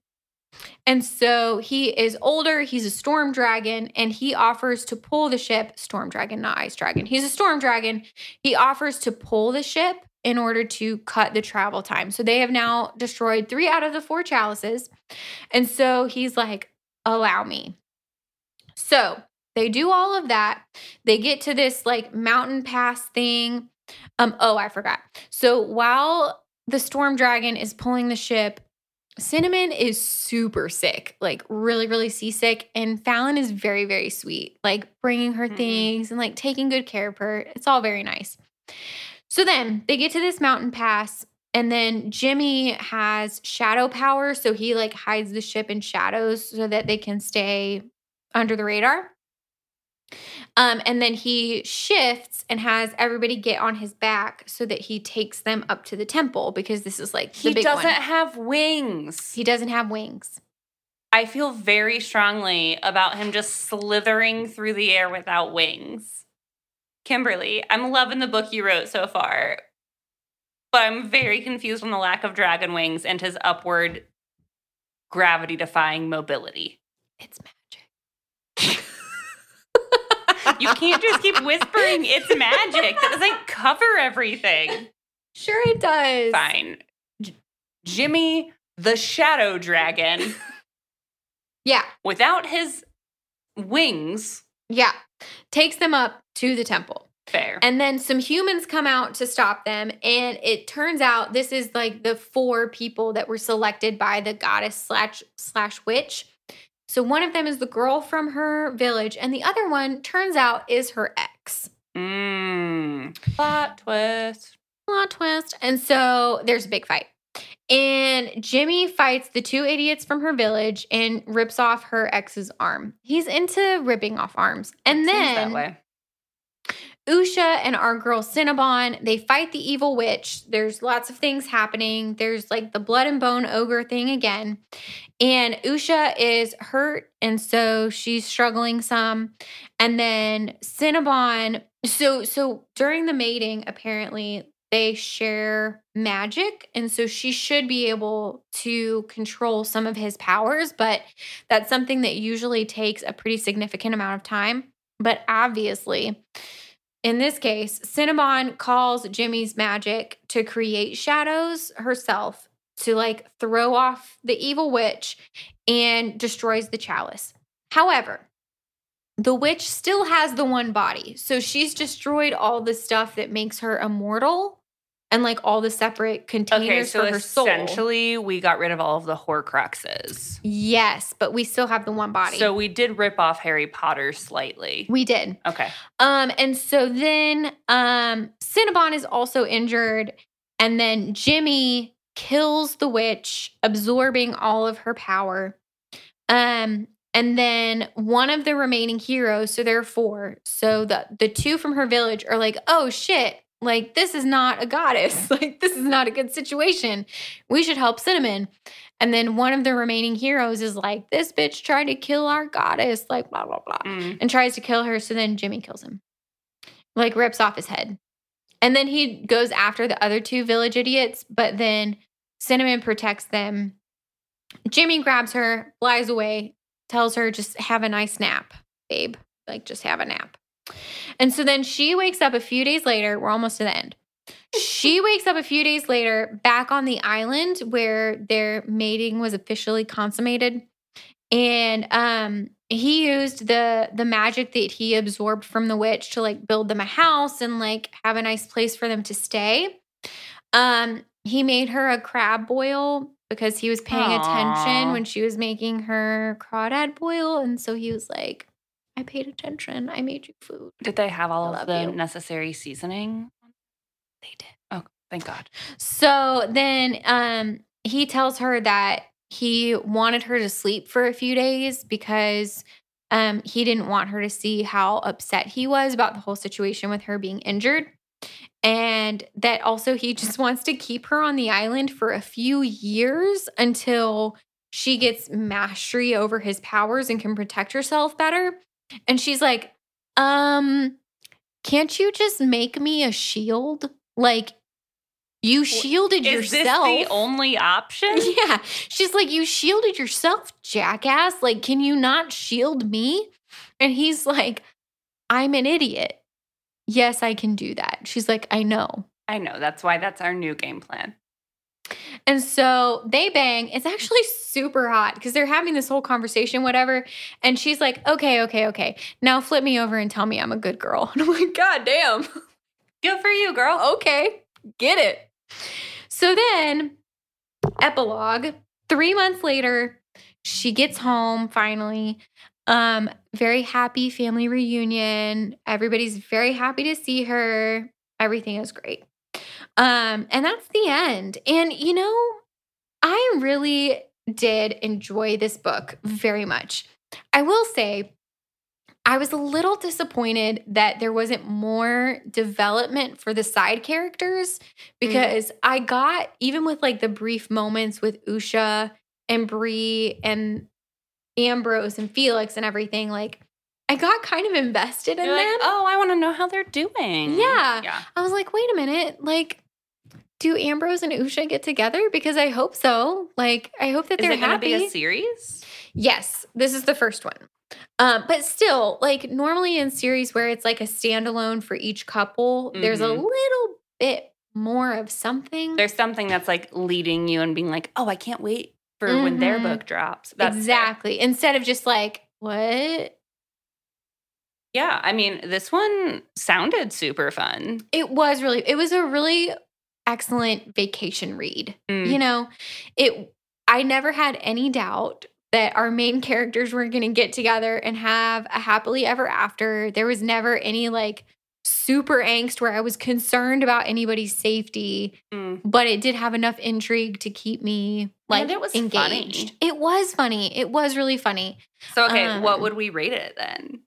And so he is older. He's a storm dragon and he offers to pull the ship. Storm dragon, not ice dragon. He's a storm dragon. He offers to pull the ship in order to cut the travel time. So they have now destroyed three out of the four chalices. And so he's like, allow me. So they do all of that. They get to this like mountain pass thing. Um, oh, I forgot. So while the storm dragon is pulling the ship, Cinnamon is super sick, like really, really seasick. And Fallon is very, very sweet, like bringing her Mhm. things and like taking good care of her. It's all very nice. So then they get to this mountain pass, and then Jimmy has shadow power. So he like hides the ship in shadows so that they can stay under the radar. Um, and then he shifts and has everybody get on his back so that he takes them up to the temple because this is like the he doesn't one. have wings. He doesn't have wings. I feel very strongly about him just slithering through the air without wings. Kimberly, I'm loving the book you wrote so far, but I'm very confused on the lack of dragon wings and his upward gravity defying mobility. It's magic. You can't just keep whispering it's magic. That doesn't cover everything. Sure, it does. Fine. J- Jimmy the Shadow Dragon, Yeah, without his wings, yeah. Takes them up to the temple. fair. And then some humans come out to stop them. And it turns out this is like the four people that were selected by the goddess slash slash witch. So one of them is the girl from her village, and the other one turns out is her ex. Mmm. Plot twist. Plot twist. And so there's a big fight. And Jimmy fights the two idiots from her village and rips off her ex's arm. He's into ripping off arms. And Seems that then way. Usha and our girl Cinnabon, they fight the evil witch. There's lots of things happening. There's like the blood and bone ogre thing again. And Usha is hurt and so she's struggling some. And then Cinnabon, so so during the mating apparently they share magic and so she should be able to control some of his powers, but that's something that usually takes a pretty significant amount of time. But obviously, in this case, Cinnamon calls Jimmy's magic to create shadows herself to like throw off the evil witch and destroys the chalice. However, the witch still has the one body. So she's destroyed all the stuff that makes her immortal and like all the separate containers Okay, so for her soul. essentially, we got rid of all of the Horcruxes. Yes, but we still have the one body. So we did rip off Harry Potter slightly. we did. Okay. Um, and so then um Cinnabon is also injured, and then Jimmy kills the witch, absorbing all of her power. Um, and then one of the remaining heroes, so there are four. So the the two from her village are like, oh shit, like this is not a goddess. Like this is not a good situation. We should help Cinnamon. And then one of the remaining heroes is like, this bitch tried to kill our goddess, like blah blah blah Mm. and tries to kill her. So then Jimmy kills him, like rips off his head. And then he goes after the other two village idiots, but then Cinnamon protects them. Jimmy grabs her, flies away, tells her, just have a nice nap, babe. Like, just have a nap. And so then she wakes up a few days later. We're almost to the end. She wakes up a few days later back on the island where their mating was officially consummated. And um he used the the magic that he absorbed from the witch to like build them a house and like have a nice place for them to stay. Um he made her a crab boil because he was paying attention when she was making her crawdad boil. And so he was like, I paid attention. I made you food. Did they have all love of the you. necessary seasoning? They did. Oh, thank God. So then um, he tells her that he wanted her to sleep for a few days because um, he didn't want her to see how upset he was about the whole situation with her being injured. And that also he just wants to keep her on the island for a few years until she gets mastery over his powers and can protect herself better. And she's like, um, can't you just make me a shield? Like, you shielded Is yourself. this the only option? Yeah. She's like, You shielded yourself, jackass. Like, can you not shield me? And he's like, I'm an idiot. Yes, I can do that. She's like, I know. I know. That's why that's our new game plan. And so they bang. It's actually super hot because they're having this whole conversation, whatever. And she's like, Okay, okay, okay. Now flip me over and tell me I'm a good girl. And I'm like, God damn. Good for you, girl. okay, get it. So then, epilogue three months later, she gets home finally. Um, very happy family reunion. Everybody's very happy to see her. Everything is great. Um, and that's the end. And you know, I really did enjoy this book very much. I will say, I was a little disappointed that there wasn't more development for the side characters because I got even with like the brief moments with Usha and Bree and Ambrose and Felix and everything, like I got kind of invested in You're them. like, oh, I want to know how they're doing. Yeah. Yeah. I was like, wait a minute, like. Do Ambrose and Usha get together? Because I hope so. Like, I hope that Is they're it going to happy. be a series? Yes, this is the first one. Um, but still, like normally in series where it's like a standalone for each couple, there's a Mhm. little bit more of something. There's something that's like leading you and being like, oh, I can't wait for when their Mhm. book drops. That's fair. exactly. Instead of just like, what? Yeah. I mean, this one sounded super fun. It was really, it was a really excellent vacation read. Mm. You know, it I never had any doubt that our main characters were going to get together and have a happily ever after. There was never any like super angst where I was concerned about anybody's safety, Mm. but it did have enough intrigue to keep me like And it was engaged. funny. It was funny. It was really funny. So, okay, what Um, would we rate it then?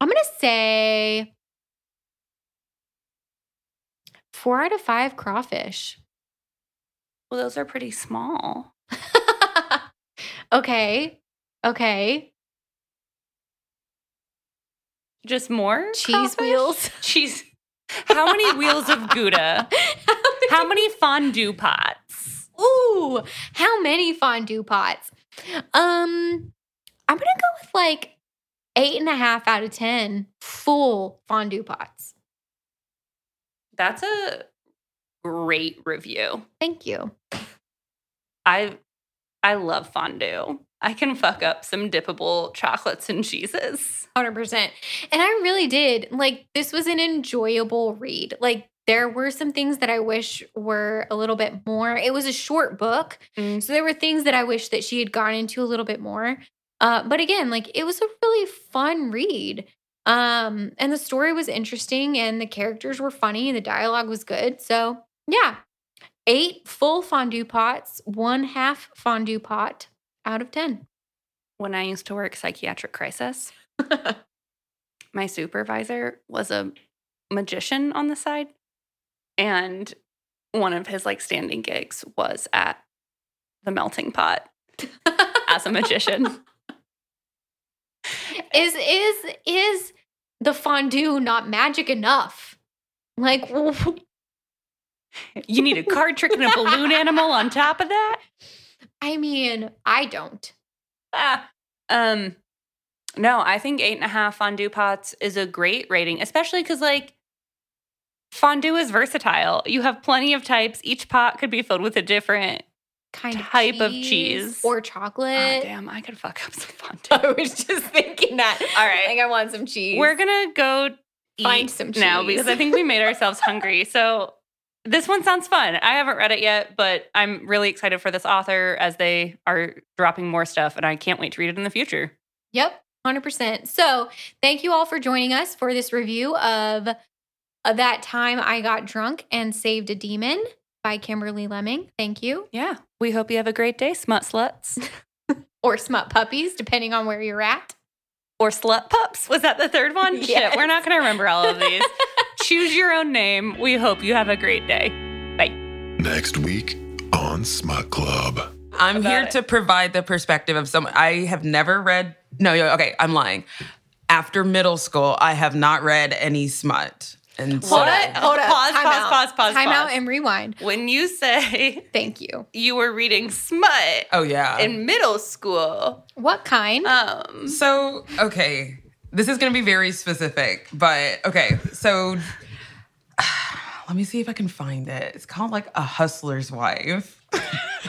I'm going to say 4 out of 5 crawfish. Well, those are pretty small. okay. Okay. Just more Cheese crawfish? wheels. Cheese. How many wheels of Gouda? How many fondue pots? Ooh, how many fondue pots? Um, I'm gonna go with like eight and a half out of ten full fondue pots. That's a great review. Thank you. I I love fondue. I can fuck up some dippable chocolates and cheeses. 100%. And I really did. Like, this was an enjoyable read. Like, there were some things that I wish were a little bit more. It was a short book. Mm. So there were things that I wish that she had gone into a little bit more. Uh, but again, like it was a really fun read. Um, and the story was interesting and the characters were funny and the dialogue was good. So yeah. Eight full fondue pots, one half fondue pot out of ten. When I used to work psychiatric crisis, my supervisor was a magician on the side. And one of his like standing gigs was at the melting pot as a magician. is is is the fondue not magic enough? Like You need a card trick and a balloon animal on top of that? I mean, I don't. Ah. Um, no, I think eight and a half fondue pots is a great rating, especially because like fondue is versatile. You have plenty of types. Each pot could be filled with a different. Kind Type of cheese. or ah, chocolate. Oh, damn, I could fuck up some fondue. I was just thinking that. All right. I think I want some cheese. We're gonna go Find eat some now because I think we made ourselves hungry. So this one sounds fun. I haven't read it yet, but I'm really excited for this author as they are dropping more stuff, and I can't wait to read it in the future. Yep, 100%. So, thank you all for joining us for this review of, of That Time I Got Drunk and Saved a Demon by Kimberly Lemming. Thank you. Yeah. We hope you have a great day, smut sluts. Or Smut Puppies, depending on where you're at. or slut pups. Was that the third one? Yes. Shit, we're not going to remember all of these. Choose your own name. We hope you have a great day. Bye. Next week on Smut Club. I'm about here it. to provide the perspective of someone. I have never read. No, no, okay, I'm lying. After middle school, I have not read any smut. And so, Hold it. Hold it. Pause, Time pause, out. pause, pause, Time out and rewind. When you say Thank you. you were reading smut oh yeah. in middle school, What kind? um, So, okay, this is going to be very specific, but okay, so let me see if I can find it. It's called like A Hustler's Wife.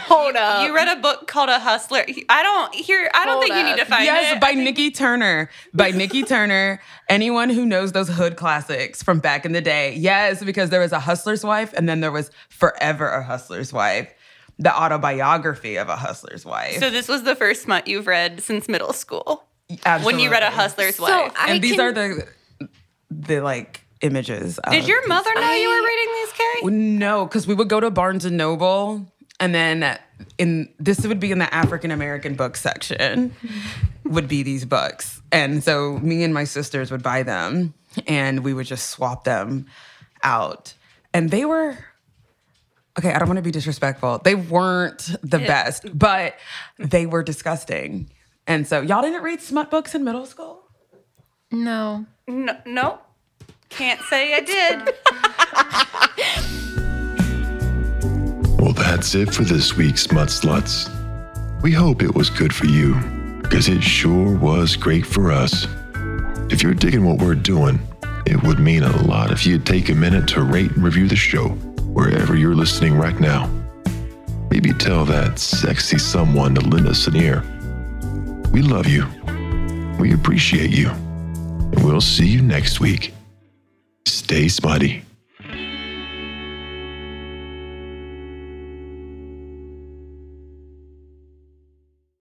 Hold up. you read a book called A Hustler. I don't hear. I don't Hold think you need to find yes, it. Yes, by Nikki Turner. By Nikki Turner. Anyone who knows those hood classics from back in the day. Yes, because there was A Hustler's Wife and then there was Forever a Hustler's Wife, the autobiography of a hustler's wife. so this was the first smut you've read since middle school. When you read A Hustler's So Wife. I and these can- are the the like images. Did of your these- mother know you were reading these, Carrie? No, because we would go to Barnes and Noble, and then in this would be in the African American book section, would be these books, and so me and my sisters would buy them, and we would just swap them out, and they were. Okay, I don't want to be disrespectful. They weren't the best, but they were disgusting. And so, y'all didn't read smut books in middle school? no. No, no. Can't say I did. That's it for this week's Smut Sluts. We hope it was good for you, because it sure was great for us. If you're digging what we're doing, it would mean a lot if you'd take a minute to rate and review the show wherever you're listening right now. Maybe tell that sexy someone to lend us an ear. We love you. We appreciate you. And we'll see you next week. Stay smutty.